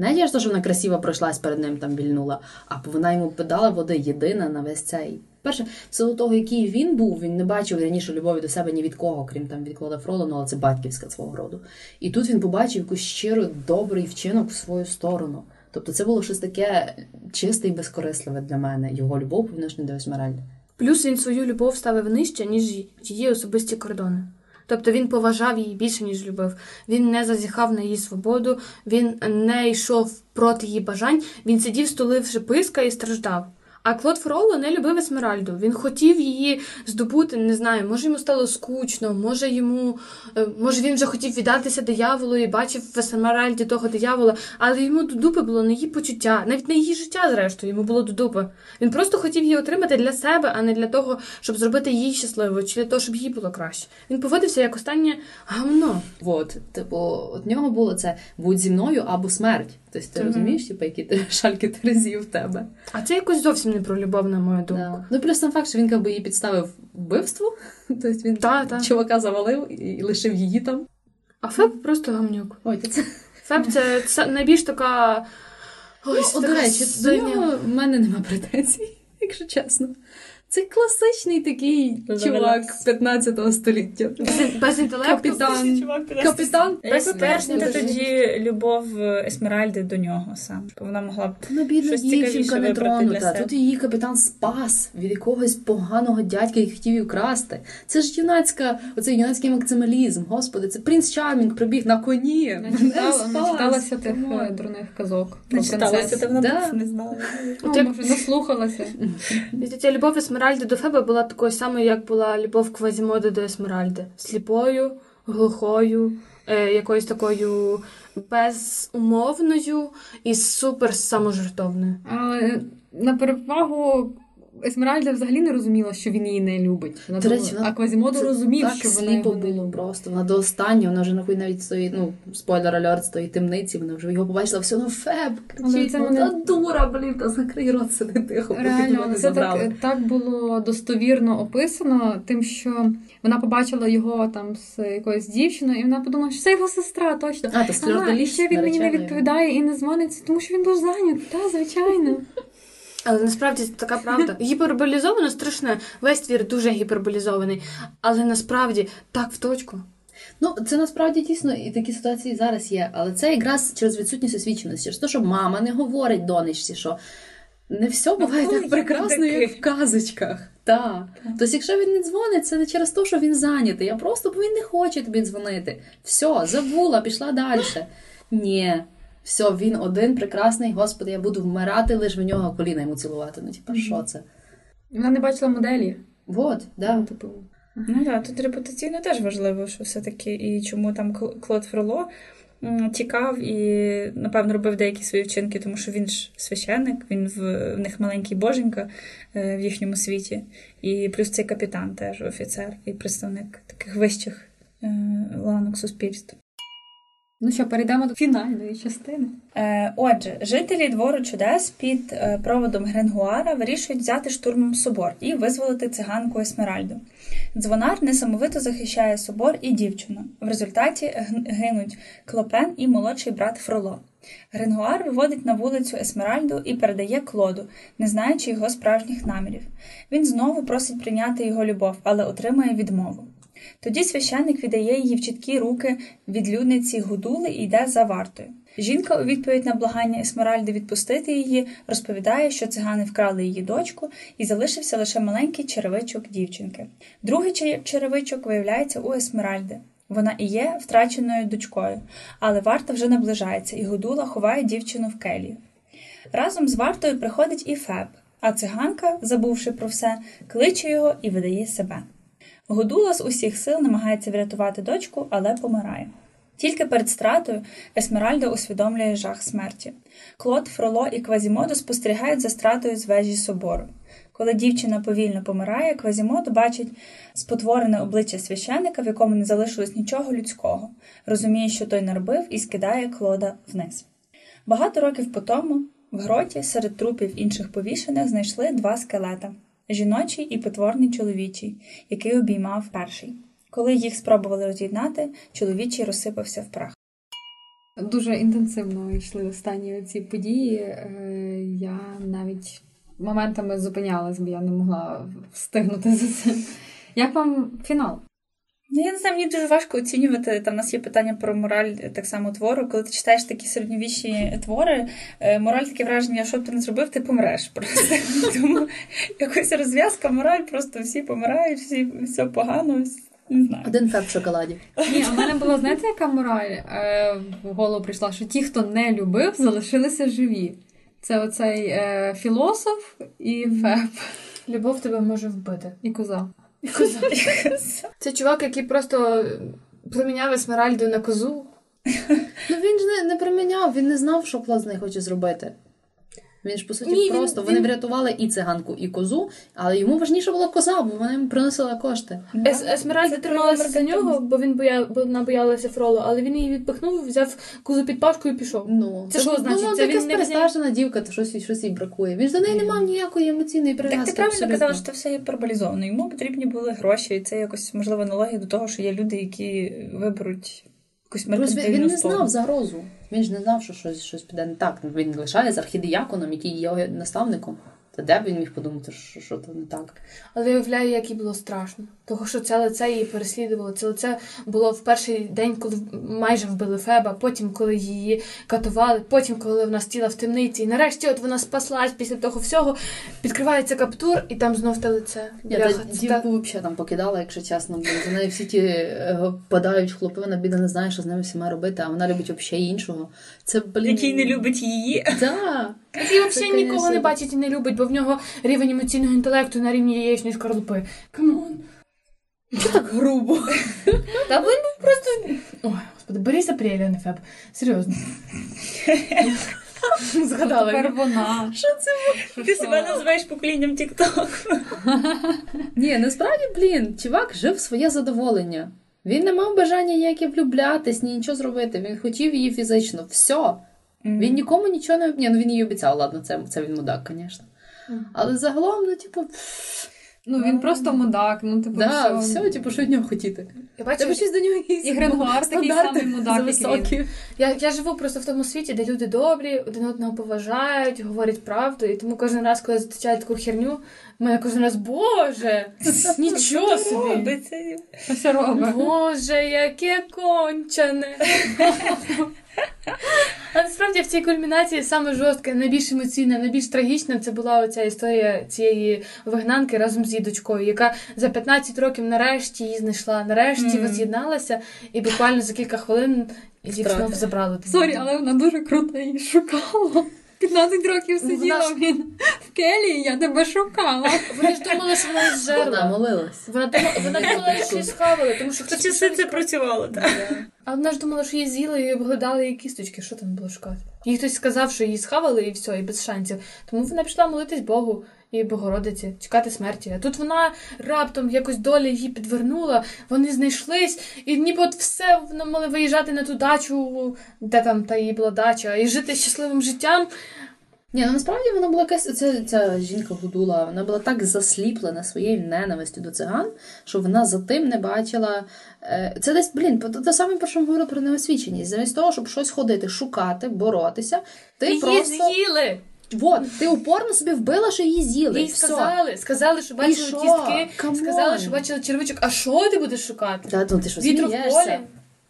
Не тільки, що вона красиво пройшлась перед ним там вільнула, а вона йому подала води єдина на весь цей. Перше, в силу того, який він був, він не бачив раніше любові до себе ні від кого, крім там від Клода Фролану, але це батьківська свого роду. І тут він побачив якусь щиро добрий вчинок в свою сторону. Тобто це було щось таке чисте і безкорисливе для мене, його любов по відношенню до Есмеральди. Плюс він свою любов ставив нижче, ніж її особисті кордони. Тобто він поважав її більше, ніж любив. Він не зазіхав на її свободу, він не йшов проти її бажань, він сидів, стуливши писка і страждав. А Клод Фролло не любив Есмеральду. Він хотів її здобути, не знаю, може йому стало скучно, може йому, е, може він вже хотів віддатися дияволу і бачив в Есмеральді того диявола, але йому до дупи було не її почуття, навіть не її життя, зрештою, йому було до дупи. Він просто хотів її отримати для себе, а не для того, щоб зробити її щасливою, чи для того, щоб їй було краще. Він поводився як останнє гамно. От, типу, от нього було це будь зі мною або смерть. Тобто ти mm-hmm. розумієш, типу, які шальки терезів в тебе. А це якось зовсім не про любов, на мою думку. Да. Ну плюс сам факт, що він якби її підставив вбивству. [laughs] Тобто він да, да. чувака завалив і лишив її там. А Феб просто гамнюк. Ой, це... Феб це, це найбільш така. Ось, ну, така до речі, до нього в мене нема претензій, [laughs] якщо чесно. Це класичний такий чувак 15 століття. Без інтелекту. Капітан. Капітан. Як пояснити тоді любов Есмеральди до нього сам? Вона могла б ну, бідна щось дівчинка не тронута. Тут її капітан спас від якогось поганого дядька, який хотів її вкрасти. Це ж юнацька, оцей юнацький максималізм. Господи, це принц Чармінг прибіг на коні. Начиталася тих дурних казок. Начиталася, та вона не знала. Може, наслухалася. [laughs] Ця любов Есмеральди до Феба була такою самою, як була любов Квазімоди до Есмеральди. Сліпою, глухою, е, якоюсь такою безумовною і супер саможертовною. Але на перевагу Есмеральда взагалі не розуміла, що він її не любить. Вона речі, а Квазімодо розумів, так що вона його було просто. Вона до останнього, вона вже нахуй навіть стоїть, ну, спойлер альорт стоїть темниці, вона вже його побачила, все, ну феб, кричить, ну, мене... та дура, блін, та закрий рот, сиди тихо, Реально, не це так, так було достовірно описано, тим, що вона побачила його там з якоюсь дівчиною, і вона подумала, що це його сестра, точно. А, то ага, і ще він мені не відповідає і не дзвониться, тому що він був зайнятий, та, звичайно. Але насправді це така правда. [laughs] Гіперболізовано страшне. Весь твір дуже гіперболізований, але насправді так в точку. Ну, це насправді дійсно і такі ситуації зараз є. Але це якраз через відсутність освіченості, через те, що мама не говорить донечці, що не все буває так прекрасно, як в казочках. Так. Тобто, якщо він не дзвонить, це не через те, що він зайнятий, а просто бо він не хоче тобі дзвонити. Все, забула, пішла далі. Ні. Все, він один прекрасний, господи, я буду вмирати, лиш в нього коліна йому цілувати. Ну, типа, що це? Вона не бачила моделі. Вот, да. Ну, типу. Ну так, тут репутаційно теж важливо, що все-таки і чому там Клод Фроло тікав і, напевно, робив деякі свої вчинки, тому що він ж священник, він в, в них маленький боженька е, в їхньому світі. І плюс цей капітан теж офіцер і представник таких вищих е, ланок суспільства. Ну що, перейдемо до фінальної частини. Е, Отже, жителі двору чудес під е, проводом Гренгуара вирішують взяти штурмом собор і визволити циганку Есмеральду. Дзвонар несамовито захищає собор і дівчину. В результаті гинуть Клопен і молодший брат Фроло. Гренгуар виводить на вулицю Есмеральду і передає Клоду, не знаючи його справжніх намірів. Він знову просить прийняти його любов, але отримує відмову. Тоді священник віддає її в чіпкі руки відлюдниці Гудули і йде за вартою. Жінка у відповідь на благання Есмеральди відпустити її розповідає, що цигани вкрали її дочку і залишився лише маленький черевичок дівчинки. Другий черевичок виявляється у Есмеральди. Вона і є втраченою дочкою, але варта вже наближається, і Гудула ховає дівчину в келію. Разом з вартою приходить і Феб, а циганка, забувши про все, кличе його і видає себе. Годула з усіх сил намагається врятувати дочку, але помирає. Тільки перед стратою Есмеральда усвідомлює жах смерті. Клод, Фроло і Квазімодо спостерігають за стратою з вежі собору. Коли дівчина повільно помирає, Квазімодо бачить спотворене обличчя священика, в якому не залишилось нічого людського, розуміє, що той наробив, і скидає Клода вниз. Багато років по тому в гроті серед трупів інших повішених знайшли два скелета жіночий і потворний чоловічий, який обіймав перший. Коли їх спробували роз'єднати, чоловічий розсипався в прах. Дуже інтенсивно йшли останні ці події. Е, Я навіть моментами зупинялась, бо я не могла встигнути за це. Як вам фінал? Ну, я не знаю, мені дуже важко оцінювати. Там у нас є питання про мораль е, так само твору. Коли ти читаєш такі середньовічні твори, е, мораль таке враження, що б ти не зробив, ти помреш просто. [laughs] Тому якась розв'язка, мораль, просто всі помирають, всі все погано. Не знаю. Один феб в шоколаді. Ні, в мене була, знаєте, яка мораль е, в голову прийшла, що ті, хто не любив, залишилися живі. Це оцей е, філософ і феб, Любов тебе може вбити. і коза. Це чувак, який просто проміняв Есмеральду на козу. [laughs] Ну він ж не, не проміняв, він не знав, що блазень хоче зробити. Він ж по суті Ні, просто він- вони врятували і циганку, і козу, але йому важніше була коза, бо вона йому приносила кошти. Ес- Есмеральда трималася за нього, бо він боя... бо вона боялася Фроло, але він її відпихнув, взяв козу під пашку і пішов. Ну Це що значить? Ну, Це якась він не перестажена дівка, то щось, щось їй бракує. Він ж до неї не мав ніякої емоційної прив'язки. Так ти правильно абсолютно. казала, що це все є параболізовано. Йому потрібні були гроші, і це якось можливо аналогія до того, що є люди, які виберуть якусь він, меркантильну він не сторону. знав загрозу. Він ж не знав, що щось, щось піде не так. Він лишає з архідіяконом, який є його наставником. Та де б він міг подумати, що, що то не так? Але я уявляю, як їй було страшно. Того, що це лице її переслідувало. Це лице було в перший день, коли майже вбили Феба, потім, коли її катували, потім, коли вона стіла в темниці. І нарешті от вона спаслась після того всього. Відкривається каптур, і там знов те лице. Я Бляха, та це дівку взагалі там покидала, якщо чесно, бо за нею всі ті е, падають хлопи, вона біда не знає, що з ними всіма робити, а вона любить взагалі іншого. Це блін. Який не любить її. Да. Який взагалі Це, нікого не бачить і не любить, бо в нього рівень емоційного інтелекту на рівні яєчної скорлупи. Come on. Так грубо. Та він був просто. Ой, господи, Борис Апрель, а не Феб. Серйозно. Згадала. Тепер вона. Що це? Ти себе називаєш поколінням TikTok. Ні, насправді, блін, чувак жив своє задоволення. Він не мав бажання ніяке влюблятись, ні нічого зробити. Він хотів її фізично. Все. Він нікому нічого не Ні, ну він їй обіцяв, ладно, це, це він мудак, звісно. Але загалом, ну, типу, Ну він просто мудак. Ну, типу, да, все. все, типу, що від нього хотіти. Я бачу, Тебе щось до нього є. І Гренгуар такий самий мудак, як він. я, я живу просто в тому світі, де люди добрі, один одного поважають, говорять правду, і тому кожен раз, коли зустрічають таку херню, мене кожен раз, Боже, нічого собі. Робить. Боже, яке кончене. А насправді в цій кульмінації саме жорстке, найбільш емоційне, найбільш трагічне це була оця історія цієї вигнанки разом з її дочкою, яка за 15 років нарешті її знайшла, нарешті Мгм. воз'єдналася, і буквально за кілька хвилин її Втратила. знов забрали. Sorry, але вона дуже круто її шукала. 15 років сиділа ж- він в келії, я тебе шукала. Вони ж думали, що вона її Вона молилась. Вона думала, вона думала, що її схавали, тому що хтось часи це працювало, так. А вона ж думала, що її з'їли і обглядали її кісточки. Що там було шукати? Їй хтось сказав, що її схавали і все, і без шансів. Тому вона пішла молитись Богу і Богородиці, чекати смерті. А тут вона раптом якось доля її підвернула, вони знайшлись, і ніби от все вони мали виїжджати на ту дачу, де там та її була дача, і жити щасливим життям. Ні, ну насправді вона була якась ця, ця жінка гудула, вона була так засліплена своєю ненавистю до циган, що вона за тим не бачила. Е, це десь, блін, те те саме, про що ми говорили про неосвіченість. Замість того, щоб щось ходити, шукати, боротися, ти її просто. з'їли! Вот, ти упорно собі вбила, що її з'їли. Їй Все. сказали, сказали, що бачили що? кістки, come on. сказали, що бачили черевичок. А що ти будеш шукати? Та, ну, ти що, Вітру в смієшся? полі?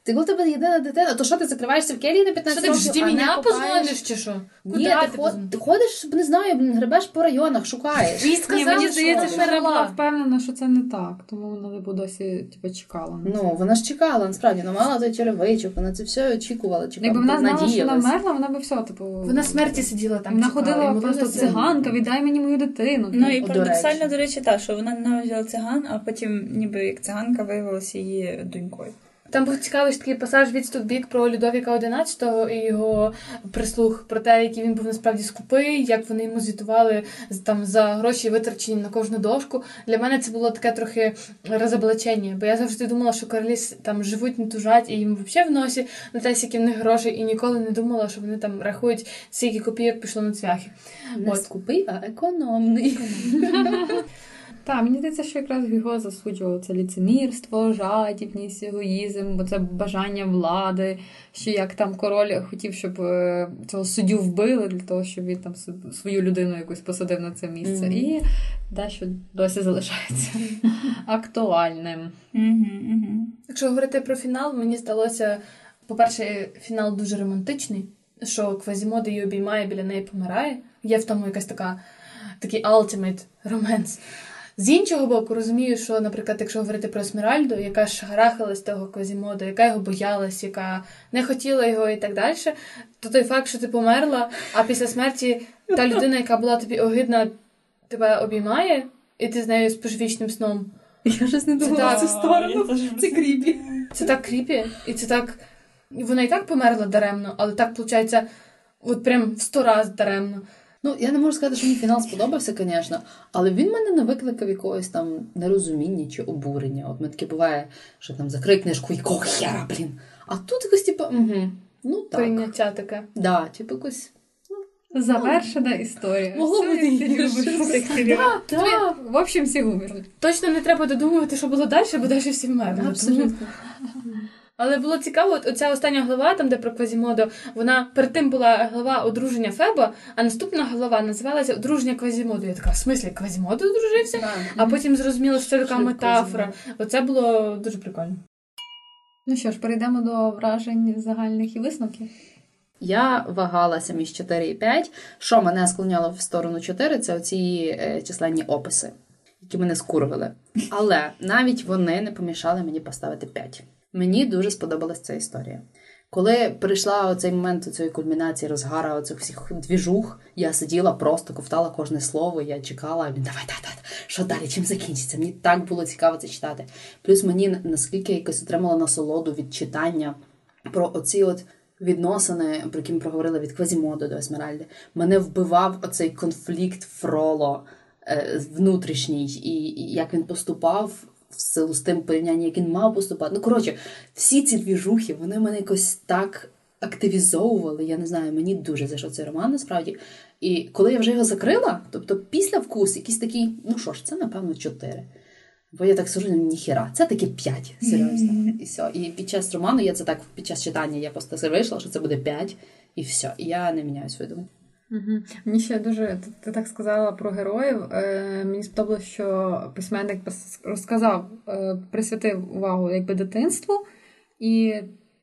Ти коли тебе єдина дитина, то що ти закриваєшся в келії на 15 Що ти в років, мене позвониш чи що? Ні, Куди ти, ти ход, ти ходиш, не знаю, блін, гребеш по районах, шукаєш. Їй Ні, сказали, мені здається, що вона була впевнена, що це не так, тому вона типу, досі типу, чекала. на. Ну, вона ж чекала, насправді, вона мала той черевичок, вона це все очікувала, чекала, Якби вона знала, що вона вмерла, вона би все, типу. Вона смерті сиділа там. Вона ходила просто циганка, віддай мені мою дитину. Ну і До парадоксально, до речі, так, що вона ненавиділа циган, а потім ніби як циганка виявилася її донькою. Там був цікавий такий пасаж відступ бік про Людовіка XI і його прислуг про те, який він був насправді скупий, як вони йому звітували там за гроші витрачені на кожну дошку. Для мене це було таке трохи розоблачення, бо я завжди думала, що королі там живуть, не тужать, і їм взагалі в носі на те, скільки в них грошей, і ніколи не думала, що вони там рахують, скільки копійок пішло на цвяхи. Не От. скупий, а економний. [laughs] Так, мені здається, що якраз його засуджував це ліцемірство, жадібність, егоїзм, бо це бажання влади, що як там король хотів, щоб е, цього суддю вбили для того, щоб він там свою людину якусь посадив на це місце. Мгм. І дещо досі залишається актуальним. Якщо говорити про фінал, мені здалося, по-перше, фінал дуже романтичний, що Квазімода її обіймає, біля неї помирає. Є в тому якась така такий ultimate romance. З іншого боку, розумію, що, наприклад, якщо говорити про Есмеральду, яка ж гарахалась того Квазімода, яка його боялась, яка не хотіла його і так далі, то той факт, що ти померла, а після смерті та людина, яка була тобі огидна, тебе обіймає, і ти з нею спиш вічним сном. Я щось не думала в цю сторону. Це кріпі. Це так кріпі, і це так. Вона і так померла даремно, але так виходить, от прям в сто раз даремно. Ну, я не можу сказати, що мені фінал сподобався, звісно, але він мене не викликав якогось там нерозуміння чи обурення. От мене таке буває, що там закрий книжку, якого хера, блін. А тут якось, типу, угу, ну так. Прийняття таке. Да, типу, якось. Завершена історія. Могло бути гірше. В общем, всі вмерли. Точно не треба додумувати, що було далі, бо далі всі вмерли. Абсолютно. Але було цікаво, от оця остання глава, там, де про Квазімодо, вона перед тим була глава одруження Феба, а наступна глава називалася Одруження Квазімодо. Я така, в смислі, Квазімодо одружився? А потім зрозуміло, що це така метафора. Оце було дуже прикольно. Ну що ж, перейдемо до вражень загальних і висновків. Я вагалася між 4 і 5. Що мене склоняло в сторону 4, це оці е, численні описи, які мене скурвили. Але навіть вони не помішали мені поставити 5. Мені дуже сподобалась ця історія. Коли прийшла оцей момент цієї кульмінації, розгара оцих всіх двіжух, я сиділа просто ковтала кожне слово, я чекала, він давай, давай, давай, що далі, чим закінчиться? Мені так було цікаво це читати. Плюс мені наскільки я якось отримала насолоду від читання про оці от відносини, про які ми проговорили від Квазімоду до Есмеральди, мене вбивав оцей конфлікт Фроло е, внутрішній, і як він поступав в силу з тим порівняння, як він мав поступати. Ну, коротше, всі ці двіжухи, вони мене якось так активізовували. Я не знаю, мені дуже зайшов цей роман насправді. І коли я вже його закрила, тобто після вкус, якийсь такий, ну що ж, це напевно чотири. Бо я так сужу, ну, ніхіра, це таки 5, серйозно. І все. І під час роману я це так під час читання я просто вийшла, що це буде 5, і все. І я не міняю свою думку. Угу. Мені ще дуже ти, так сказала про героїв. Е, мені сподобалось, що письменник розказав, е, присвятив увагу якби дитинству і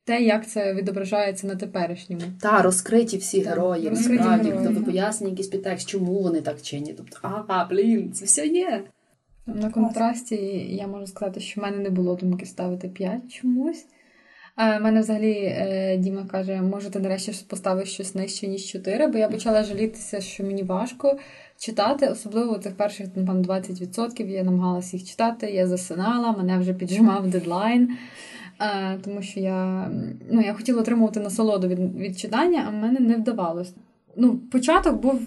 те, як це відображається на теперішньому. Та розкриті всі Так, герої, розкриті насправді, герої, тобто пояснення якийсь підтекст, чому вони так чинять. Тобто, ага, блін, це все є. На контрасті я можу сказати, що в мене не було думки ставити 5 чомусь. У мене взагалі е, Діма каже, може, ти нарешті поставиш щось нижче, ніж 4, бо я почала жалітися, що мені важко читати, особливо цих перших напевно, 20%. Я намагалася їх читати, я засинала, мене вже піджимав дедлайн. Тому що я ну, я хотіла отримувати насолоду від від читання, а в мене не вдавалось. Ну, Початок був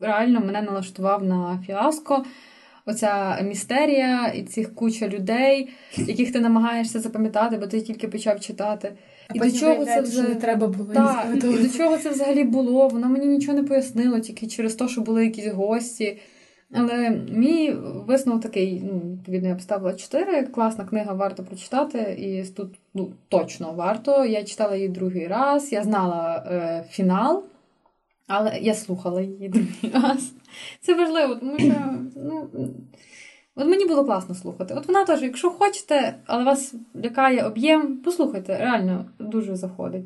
реально мене налаштував на фіаско оця містерія і цих куча людей, [laughs] яких ти намагаєшся запам'ятати, бо ти тільки почав читати. А і до чого це вже не треба було так, і до чого це взагалі було? Воно мені нічого не пояснило, тільки через те, що були якісь гості. Але мій висновок такий, ну, відповідно, я поставила 4. Класна книга, варто прочитати, і тут ну, точно варто. Я читала її другий раз, я знала е, фінал, але я слухала її другий раз. Це важливо, тому що ну, от мені було класно слухати. От вона теж, якщо хочете, але вас лякає об'єм, послухайте, реально дуже заходить.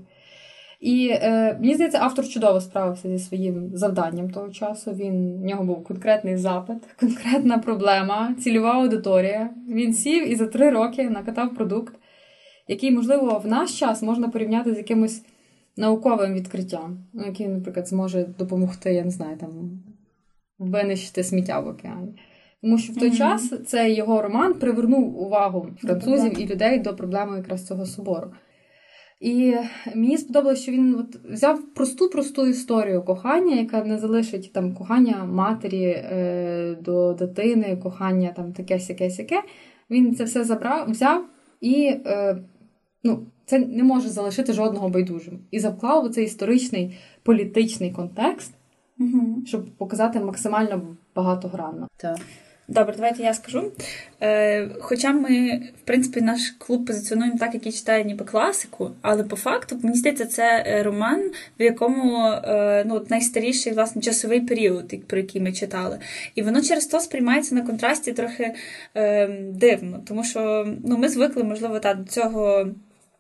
І е, мені здається, автор чудово справився зі своїм завданням того часу. Він в нього був конкретний запит, конкретна проблема, цільова аудиторія. Він сів і за три роки накатав продукт, який, можливо, в наш час можна порівняти з якимось науковим відкриттям, ну, який, наприклад, зможе допомогти, я не знаю, там винищити сміття в океані. Тому що в той mm-hmm. час цей його роман привернув увагу французів і людей до проблеми якраз цього собору. І мені сподобалося, що він от взяв просту просту історію кохання, яка не залишить там кохання матері е, до дитини, кохання там таке сяке сяке. Він це все забрав, взяв і е, ну, це не може залишити жодного байдужим. І завклав у цей історичний політичний контекст, угу. щоб показати максимально багатогранно. Так. Добре, давайте я скажу. Е, Хоча ми, в принципі, наш клуб позиціонуємо так, який читає ніби класику, але по факту, мені здається, це е, роман, в якому е, ну, найстаріший власне часовий період, про який ми читали. І воно через то сприймається на контрасті трохи е, дивно, тому що ну, ми звикли, можливо, та, до цього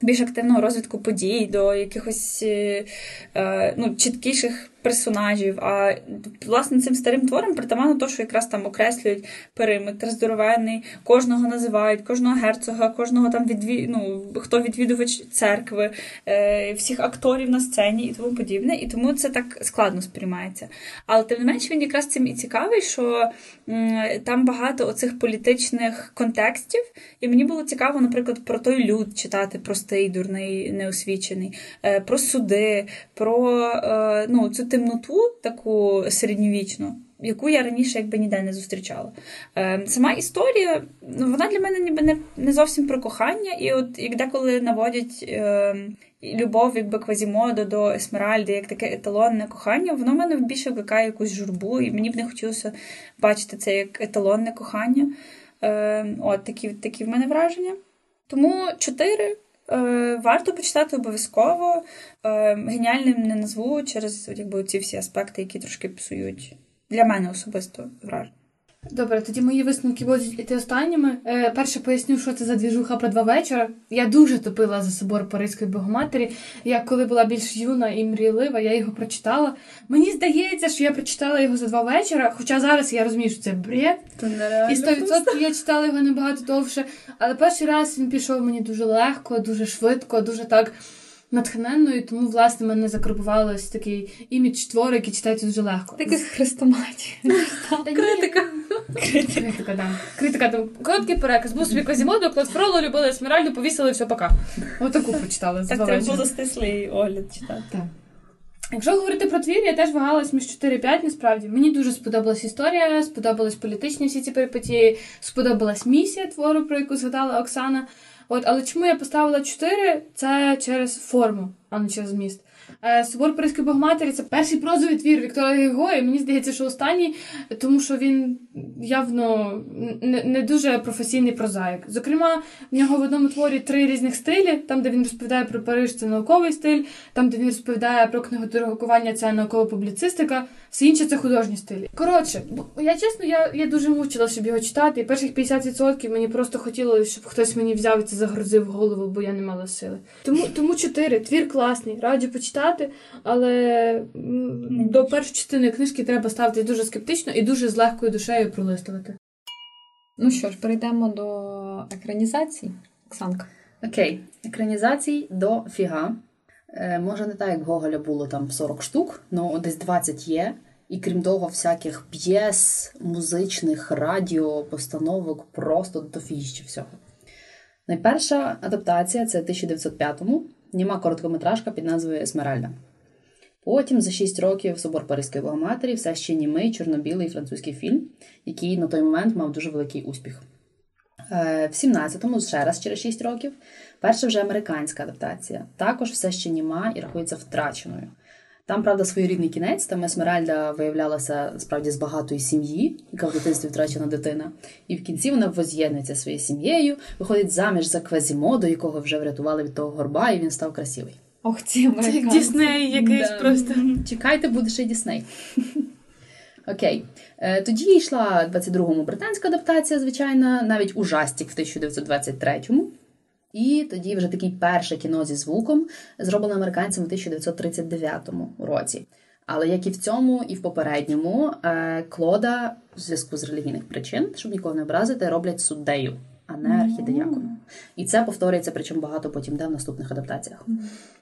більш активного розвитку подій, до якихось е, е, ну, чіткіших персонажів. А власне цим старим творам притаманно то, що якраз там окреслюють периметр здоровенний, кожного називають, кожного герцога, кожного там відві... ну, хто відвідувач церкви, е, всіх акторів на сцені і тому подібне. І тому це так складно сприймається. Але тим не менш він якраз цим і цікавий, що м, там багато оцих політичних контекстів, і мені було цікаво, наприклад, про той люд читати простий, дурний, неосвічений, е, про суди, про е, ну, цю темноту, таку середньовічну, яку я раніше якби ніде не зустрічала. Е, Сама історія, ну, вона для мене ніби не не зовсім про кохання, і от як деколи наводять е, любов якби квазімоду до Есмеральди, як таке еталонне кохання, воно в мене більше викликає якусь журбу, і мені б не хотілося бачити це як еталонне кохання. Е, От такі, такі в мене враження. Тому чотири. Е, варто почитати обов'язково. Е, геніальним не назву через якби, ці всі аспекти, які трошки псують для мене особисто враження. Добре, тоді мої висновки будуть іти останніми. Е, Перше поясню, що це за двіжуха про два вечора. Я дуже топила за собор Паризької Богоматері. Я коли була більш юна і мрійлива, я його прочитала. Мені здається, що я прочитала його за два вечора, хоча зараз я розумію, що це бред. То І 100% я читала його набагато довше. Але перший раз він пішов мені дуже легко, дуже швидко, дуже так натхненною, тому, власне, мене закарбувало ось такий імідж твору, який читається дуже легко. Такий хрестоматія. [laughs] Критика. Критика, так. Критика, там короткий переказ. Був собі Козімоду, Клод Фроло, любили Есмеральду, повісили, все, пока. Отаку прочитали. Так треба було стислий огляд читати. Так. Якщо говорити про твір, я теж вагалась між 4 5 насправді. Мені дуже сподобалась історія, сподобались політичні всі ці перипетії, сподобалась місія твору, про яку згадала Оксана. От, але чому я поставила 4? Це через форму, а не через зміст. Е, Собор Паризької Богоматері це перший прозовий твір Віктора Гюго, і мені здається, що останній, тому що він явно не, дуже професійний прозаїк. Зокрема, в нього в одному творі три різних стилі: там, де він розповідає про Париж, це науковий стиль, там, де він розповідає про книгодорогування, це наукова публіцистика, все інше це художні стилі. Коротше, я чесно, я я дуже мучила, щоб його читати. І перших 50% мені просто хотілося, щоб хтось мені взяв і це загрузив голову, бо я не мала сили. Тому тому чотири. Твір класний, раджу почитати, але до першої частини книжки треба ставити дуже скептично і дуже з легкою душею пролистувати. Ну що ж, перейдемо до екранізації. Оксанка. Окей, екранізацій до фіга. Е, може, не так, як в Гоголя було там 40 штук, але десь 20 є. І крім того, всяких п'єс, музичних, радіо, постановок, просто дофіжче всього. Найперша адаптація це в 1905-му, німа короткометражка під назвою Есмеральда. Потім за 6 років Собор Паризької Богоматері все ще німий чорно-білий французький фільм, який на той момент мав дуже великий успіх. Е, В 17-му, ще раз через 6 років, перша вже американська адаптація. Також все ще німа і рахується втраченою. Там, правда, своєрідний кінець, там Есмеральда виявлялася справді з багатої сім'ї, яка в дитинстві втрачена дитина. І в кінці вона воз'єднується своєю сім'єю, виходить заміж за Квазімоду, якого вже врятували від того горба, і він став красивий. Ох, ці Це американці. Дісней якийсь Да. просто. Чекайте, буде ще Дісней. [laughs] Окей. Е, Тоді йшла 22-му британська адаптація, звичайно, навіть ужастік в 1923-му. І тоді вже таке перше кіно зі звуком зроблено американцями в 1939 році. Але як і в цьому, і в попередньому, е, Клода в зв'язку з релігійних причин, щоб нікого не образити, роблять суддею, а не архідеяконом. І це повторюється, причому багато потім де в наступних адаптаціях.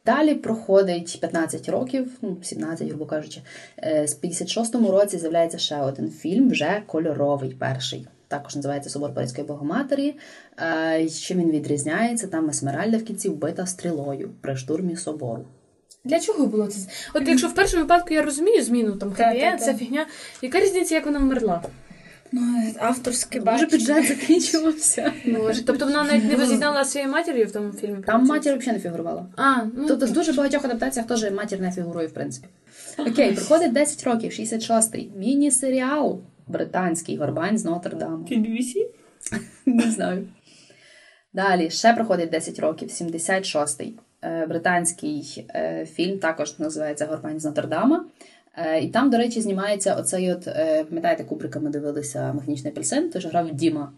Далі проходить 15 років, ну 17, грубо кажучи. Е, З 56-му році з'являється ще один фільм, вже кольоровий перший. Також називається Собор Паризької Богоматері. Е, Чим він відрізняється? Там Есмеральда в кінці вбита стрілою при штурмі собору. Для чого було це? От якщо в першому випадку я розумію зміну, там Так, хеппі так, це фігня. Яка різниця, як вона вмерла? Ну, авторське Може, бюджет закінчувався. Може, тобто вона навіть не воз'єднала своєю матір'ю в тому фільмі. Там матір взагалі не фігурувала. А, ну Тобто в дуже багатьох адаптаціях теж матір не фігурує, в принципі. Окей, проходить 10 років, 66-й. Міні-серіал британський Горбань з Нотр-Даму. BBC? [laughs] Не знаю. Далі ще проходить 10 років, 76-й. Е, Британський е, фільм також називається Горбань з Нотр-Дама. Е, І там, до речі, знімається оцей от, пам'ятаєте, Кубрика ми дивилися Механічний апельсин, той же грав Діма,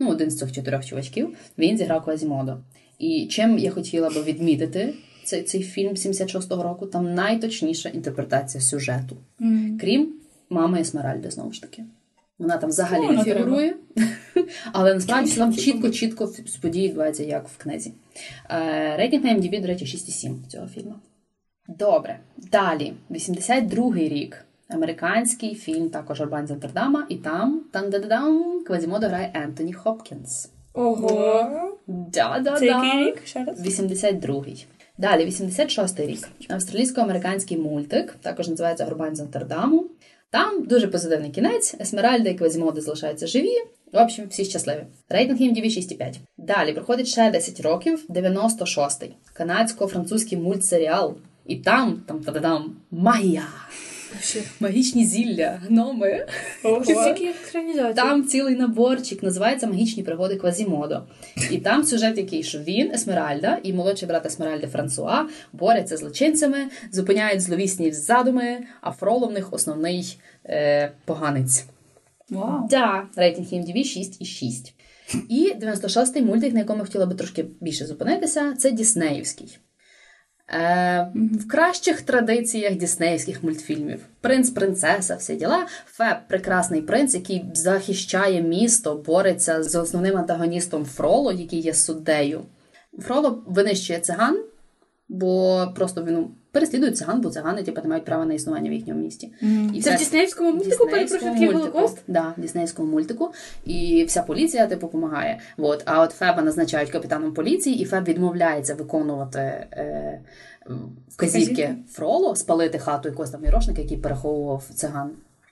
ну, один з цих чотирьох чувачків. Він зіграв Квазімодо. І чим я хотіла би відмітити цей, цей фільм 76-го року, там найточніша інтерпретація сюжету. Крім мами Есмеральди, знову ж таки. Вона там взагалі не фігурує. [laughs] Але насправді там чітко-чітко події відбуваються, як в книзі. Е, Рейтинг на MDB, до речі, 6,7 цього фільму. Добре. Далі, 82-й рік. Американський фільм також Горбань з Нотр-Дама, і там там Квазімодо грає Ентоні Хопкінс. Ого. Да-да-да. Це який рік? Ще раз? 82-й. Далі, 86-й рік. Австралійсько-американський мультик, також називається Горбань з Нотр-Даму. Там дуже позитивний кінець. Есмеральда і Квазімодо залишаються живі. В общем, всі щасливі. Рейтинг їм 6,5. Далі проходить ще 10 років, 96-й. Канадсько-французький мультсеріал. І там, там та-да-дам, магія. Магічні зілля, гноми. Скільки? Там цілий наборчик називається Магічні пригоди Квазімодо. І там сюжет який, що він, Есмеральда і молодший брат Есмеральди Франсуа борються з злочинцями, зупиняють зловісні задуми, а Фроло в них основний е, поганець. Вау. Да, рейтинг IMDb 6,6. І 96-й мультик, на якому я хотіла би трошки більше зупинитися, це Діснеївський. Е, в кращих традиціях діснеївських мультфільмів. Принц, принцеса, всі діла. Феб прекрасний принц, який захищає місто, бореться з основним антагоністом Фроло, який є суддею. Фроло винищує циган, бо просто він переслідує циган, бо цигани типу, не мають права на існування в їхньому місті. І Це в вся- Діснеївському мультику перепрошую такий голокост? Да, в Діснеївському мультику. І вся поліція типу допомагає. От. А от Феба назначають капітаном поліції, і Феб відмовляється виконувати е, вказівки? Фроло, спалити хату якогось там мірошника, який переховував циган.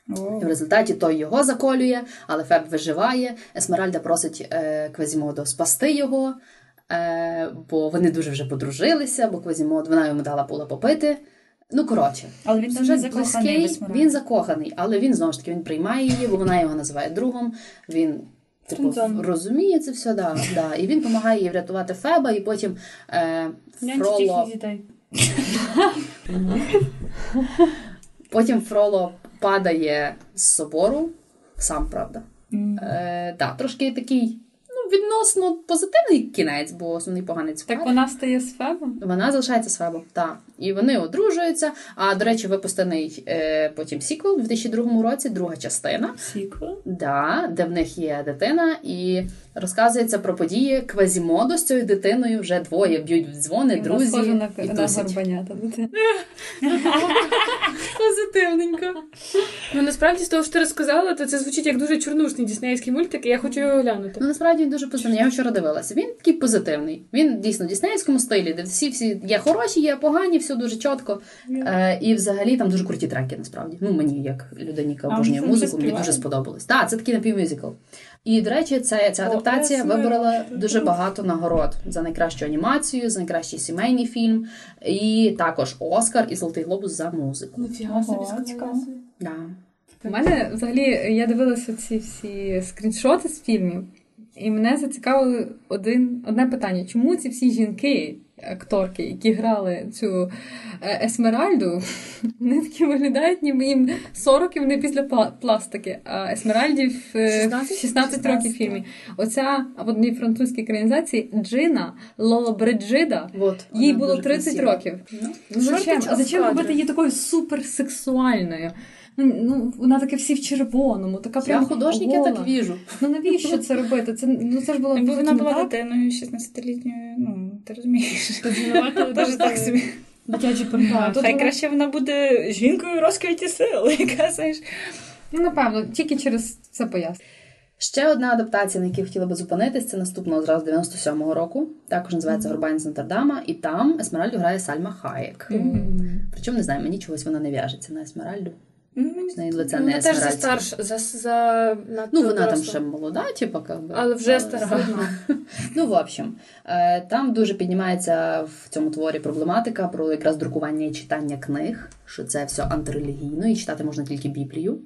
І в результаті той його заколює, але Феб виживає. Есмеральда просить е, Квазімодо спасти його, бо вони дуже вже подружилися, бо Квазімодо, вона йому дала була попити. Ну, коротше, Але він дуже закоханий близький, він закоханий, але він знову ж таки він приймає її, бо вона його називає другом. Він типу, розуміє це все, да, да. і він допомагає їй врятувати Феба, і потім е, Фроло, дітей. [laughs] потім Фроло падає з собору, сам правда. Е, да, трошки такий, відносно позитивний кінець, бо основний поганець Так вона стає з Фебом? Вона залишається з Фебом, так. І вони одружуються. А до речі, випущений е, потім сіквел у 2002 році, друга частина. Сіквел? Да, де в них є дитина, і розказується про події Квазімоду з цією дитиною. Вже двоє б'ють в дзвони, Вона друзі схожа на, і на горбанята. [laughs] [laughs] Позитивненько. Ну насправді з того, що ти розказала, то це звучить як дуже чорнушний діснеївський мультик, і я хочу його глянути. Ну насправді він дуже позитивний. Я його вчора дивилася. Він такий позитивний. Він дійсно в діснеївському стилі, де всі всі є хороші, є погані, все дуже чітко. Е, і взагалі там дуже круті треки, насправді. Ну мені, як людині, яка обожнює музику, мені дуже сподобалось. Так, це такий напівмюзикл. І, до речі, це, ця О, адаптація виборола дуже багато нагород за найкращу анімацію, за найкращий сімейний фільм, і також Оскар і Золотий глобус за музику. Да. У мене взагалі я дивилася ці всі скріншоти з фільмів, і мене зацікавило один, одне питання: чому ці всі жінки, акторки, які грали цю е, Есмеральду, [laughs] вони такі виглядають, ніби їм 40 і вони після пла- пластики, а Есмеральді в е, 16? 16 років фільмі. Оця в одній французькій екранізації Джина Лола Бриджида. Вот, Їй було дуже 30 красива. років. Ну, Ну, зачем? А зачем робити її такою суперсексуальною? Ну, ну, вона таке всі в червоному, така Я прям художник, я так віжу. Ну навіщо це робити? Це, ну, це ж було Якби вона була дитиною 16-літньою, ну, ти розумієш. Теж [laughs] так собі. Порнограф. тут Хай краще вона буде жінкою розквіті сил, [laughs] яка знаєш. Ну, напевно, тільки через це пояснення. Ще одна адаптація, на якій хотіла би зупинитись, це наступного зразу 97-го року. Також називається Горбань з Нотр-Дама, і там Есмеральду грає Сальма Хаєк. Причому не знаю, мені чогось вона не в'яжеться на Есмеральду. Ну, З неї лице Ну, не Вона теж за старш, за, за Ну, вона там ще молода, типа, как бы. Але вже стара. [laughs] Ну, в общем, е, там дуже піднімається в цьому творі проблематика про якраз друкування і читання книг, що це все антирелігійно, і читати можна тільки Біблію.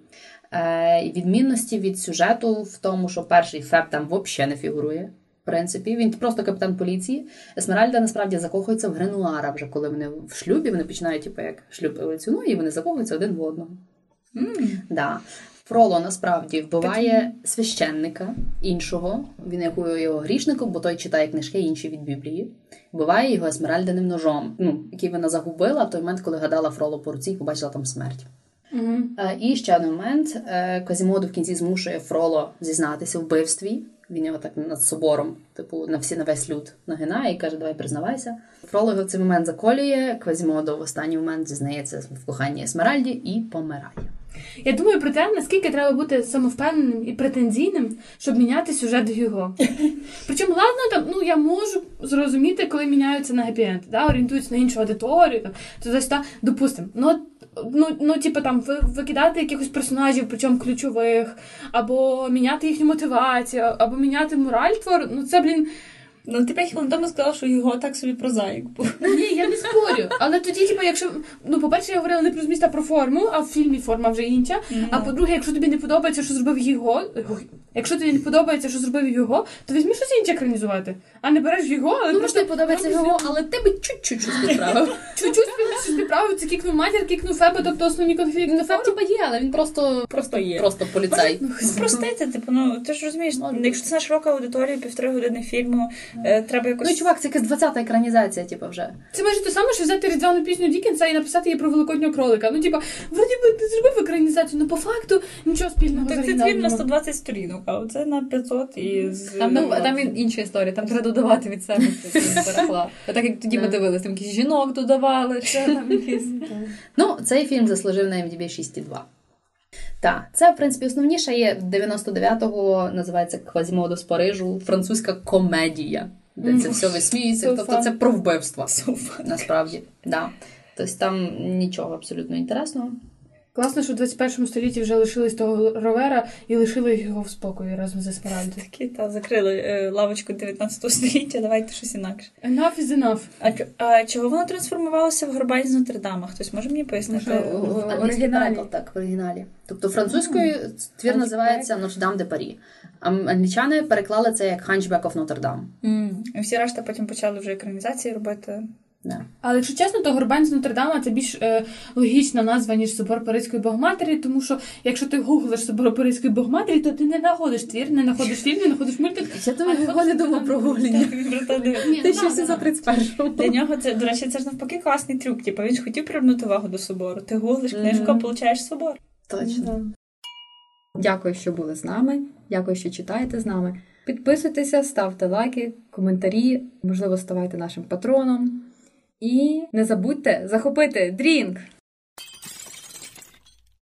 Е, Відмінності від сюжету в тому, що перший Феб там взагалі не фігурує. В принципі, він просто капітан поліції. Есмеральда насправді закохується в Гренуара вже коли вони в шлюбі, вони починають, типу, як шлюб еволюціонує, і вони закохуються один в одного. Да. Фроло насправді вбиває священника іншого, він якою його грішником, бо той читає книжки інші від Біблії. Вбиває його есмеральдяним ножом, ну, який вона загубила в той момент, коли гадала Фроло по руці і побачила там смерть. Е, І ще один момент. Е, Квазімоду в кінці змушує Фроло зізнатися в вбивстві. Він його так над собором, типу, на всі на весь люд нагинає і каже, давай признавайся. Фроло його в цей момент заколює. Квазімоду в останній момент зізнається в коханні Есмеральді і помирає. Я думаю про те, наскільки треба бути самовпевненим і претензійним, щоб міняти сюжет його. [laughs] Причому, ладно, там, ну я можу зрозуміти, коли міняються на гепі-енд, да, орієнтуються на іншу аудиторію, там, туди сюди, допустимо. Ну, ну, ну, типу, там, викидати якихось персонажів, причому ключових, або міняти їхню мотивацію, або міняти мораль твору, ну це, блін, Ну, ти п'ять хвилин тому сказала, що його так собі прозаїк був. Ні, я не спорю. Але тоді, типу, якщо ну, по-перше, я говорила не про зміст, а про форму, а в фільмі форма вже інша. А по-друге, якщо тобі не подобається, що зробив його, якщо тобі не подобається, що зробив його, то візьми щось інше екранізувати. А не береш його, але Ну, просто мені подобається його, але ти би чуть-чуть щось підправив. [laughs] чуть-чуть щось підправив, це кікнув матір, кікнув Феба, тобто основні конфлікти. Ну, факт, типа є, але він просто, Просто є. просто поліцай. Спростити, типу, ну ти ж розумієш, якщо це на широка аудиторія, півтори години фільму, е, треба якось. Ну, чувак, це якась 20-та екранізація, типу, вже. Це майже те саме, що взяти різдвяну пісню Дікенса і написати її про великоднього кролика. Ну, типа, вроді би ти зробив екранізацію, але по факту нічого спільного Так це твір на нема. 120 сторінок, а це на 500 і з Там, ну, там інша історія, там треба додавати від себе [laughs] переклад. А так як тоді ми дивилися, там якісь жінок додавали, ще там [laughs] якісь. Ну, цей фільм заслужив на MDB 6,2. Так, це, в принципі, основніше є 99-го, називається Квазімодо з Парижу, французька комедія, де це все висміюється. So Тобто це про вбивства, So насправді. Да. Тобто там нічого абсолютно інтересного. Класно, що в 21 столітті вже лишились того ровера і лишили його в спокої разом з Есмеральдою. Такі та закрили е, лавочку 19 [laughs] століття, давайте щось інакше. Enough is enough. А, а чого воно трансформувалося в Горбань з Нотр-Дама? Хтось може мені пояснити? Ну, що, В англійській оригіналі. так, в оригіналі. Тобто французькою твір називається Notre-Dame de Paris. А англічани переклали це як Hunchback of Notre Dame. М, І всі решта потім почали вже екранізації робити. Да. Але якщо чесно, то Горбань з Нотр-Дама це більш е, логічна назва, ніж собор Паризької Богоматері, тому що якщо ти гуглиш собор Паризької Богоматері, то ти не знаходиш твір, не знаходиш фільм, не знаходиш мультик. Я його не думав про гуління. Ні, ну, да, да, да. 1731 Для нього це, до речі, це ж навпаки класний трюк. Типу, він ж хотів привернути увагу до собору. Ти гуглиш книжку, а получаєш собор. Точно. Дякую, що були з нами. Дякую, що читаєте з нами. Підписуйтеся, ставте лайки, коментарі, можливо, ставайте нашим патроном. І не забудьте захопити дрінк!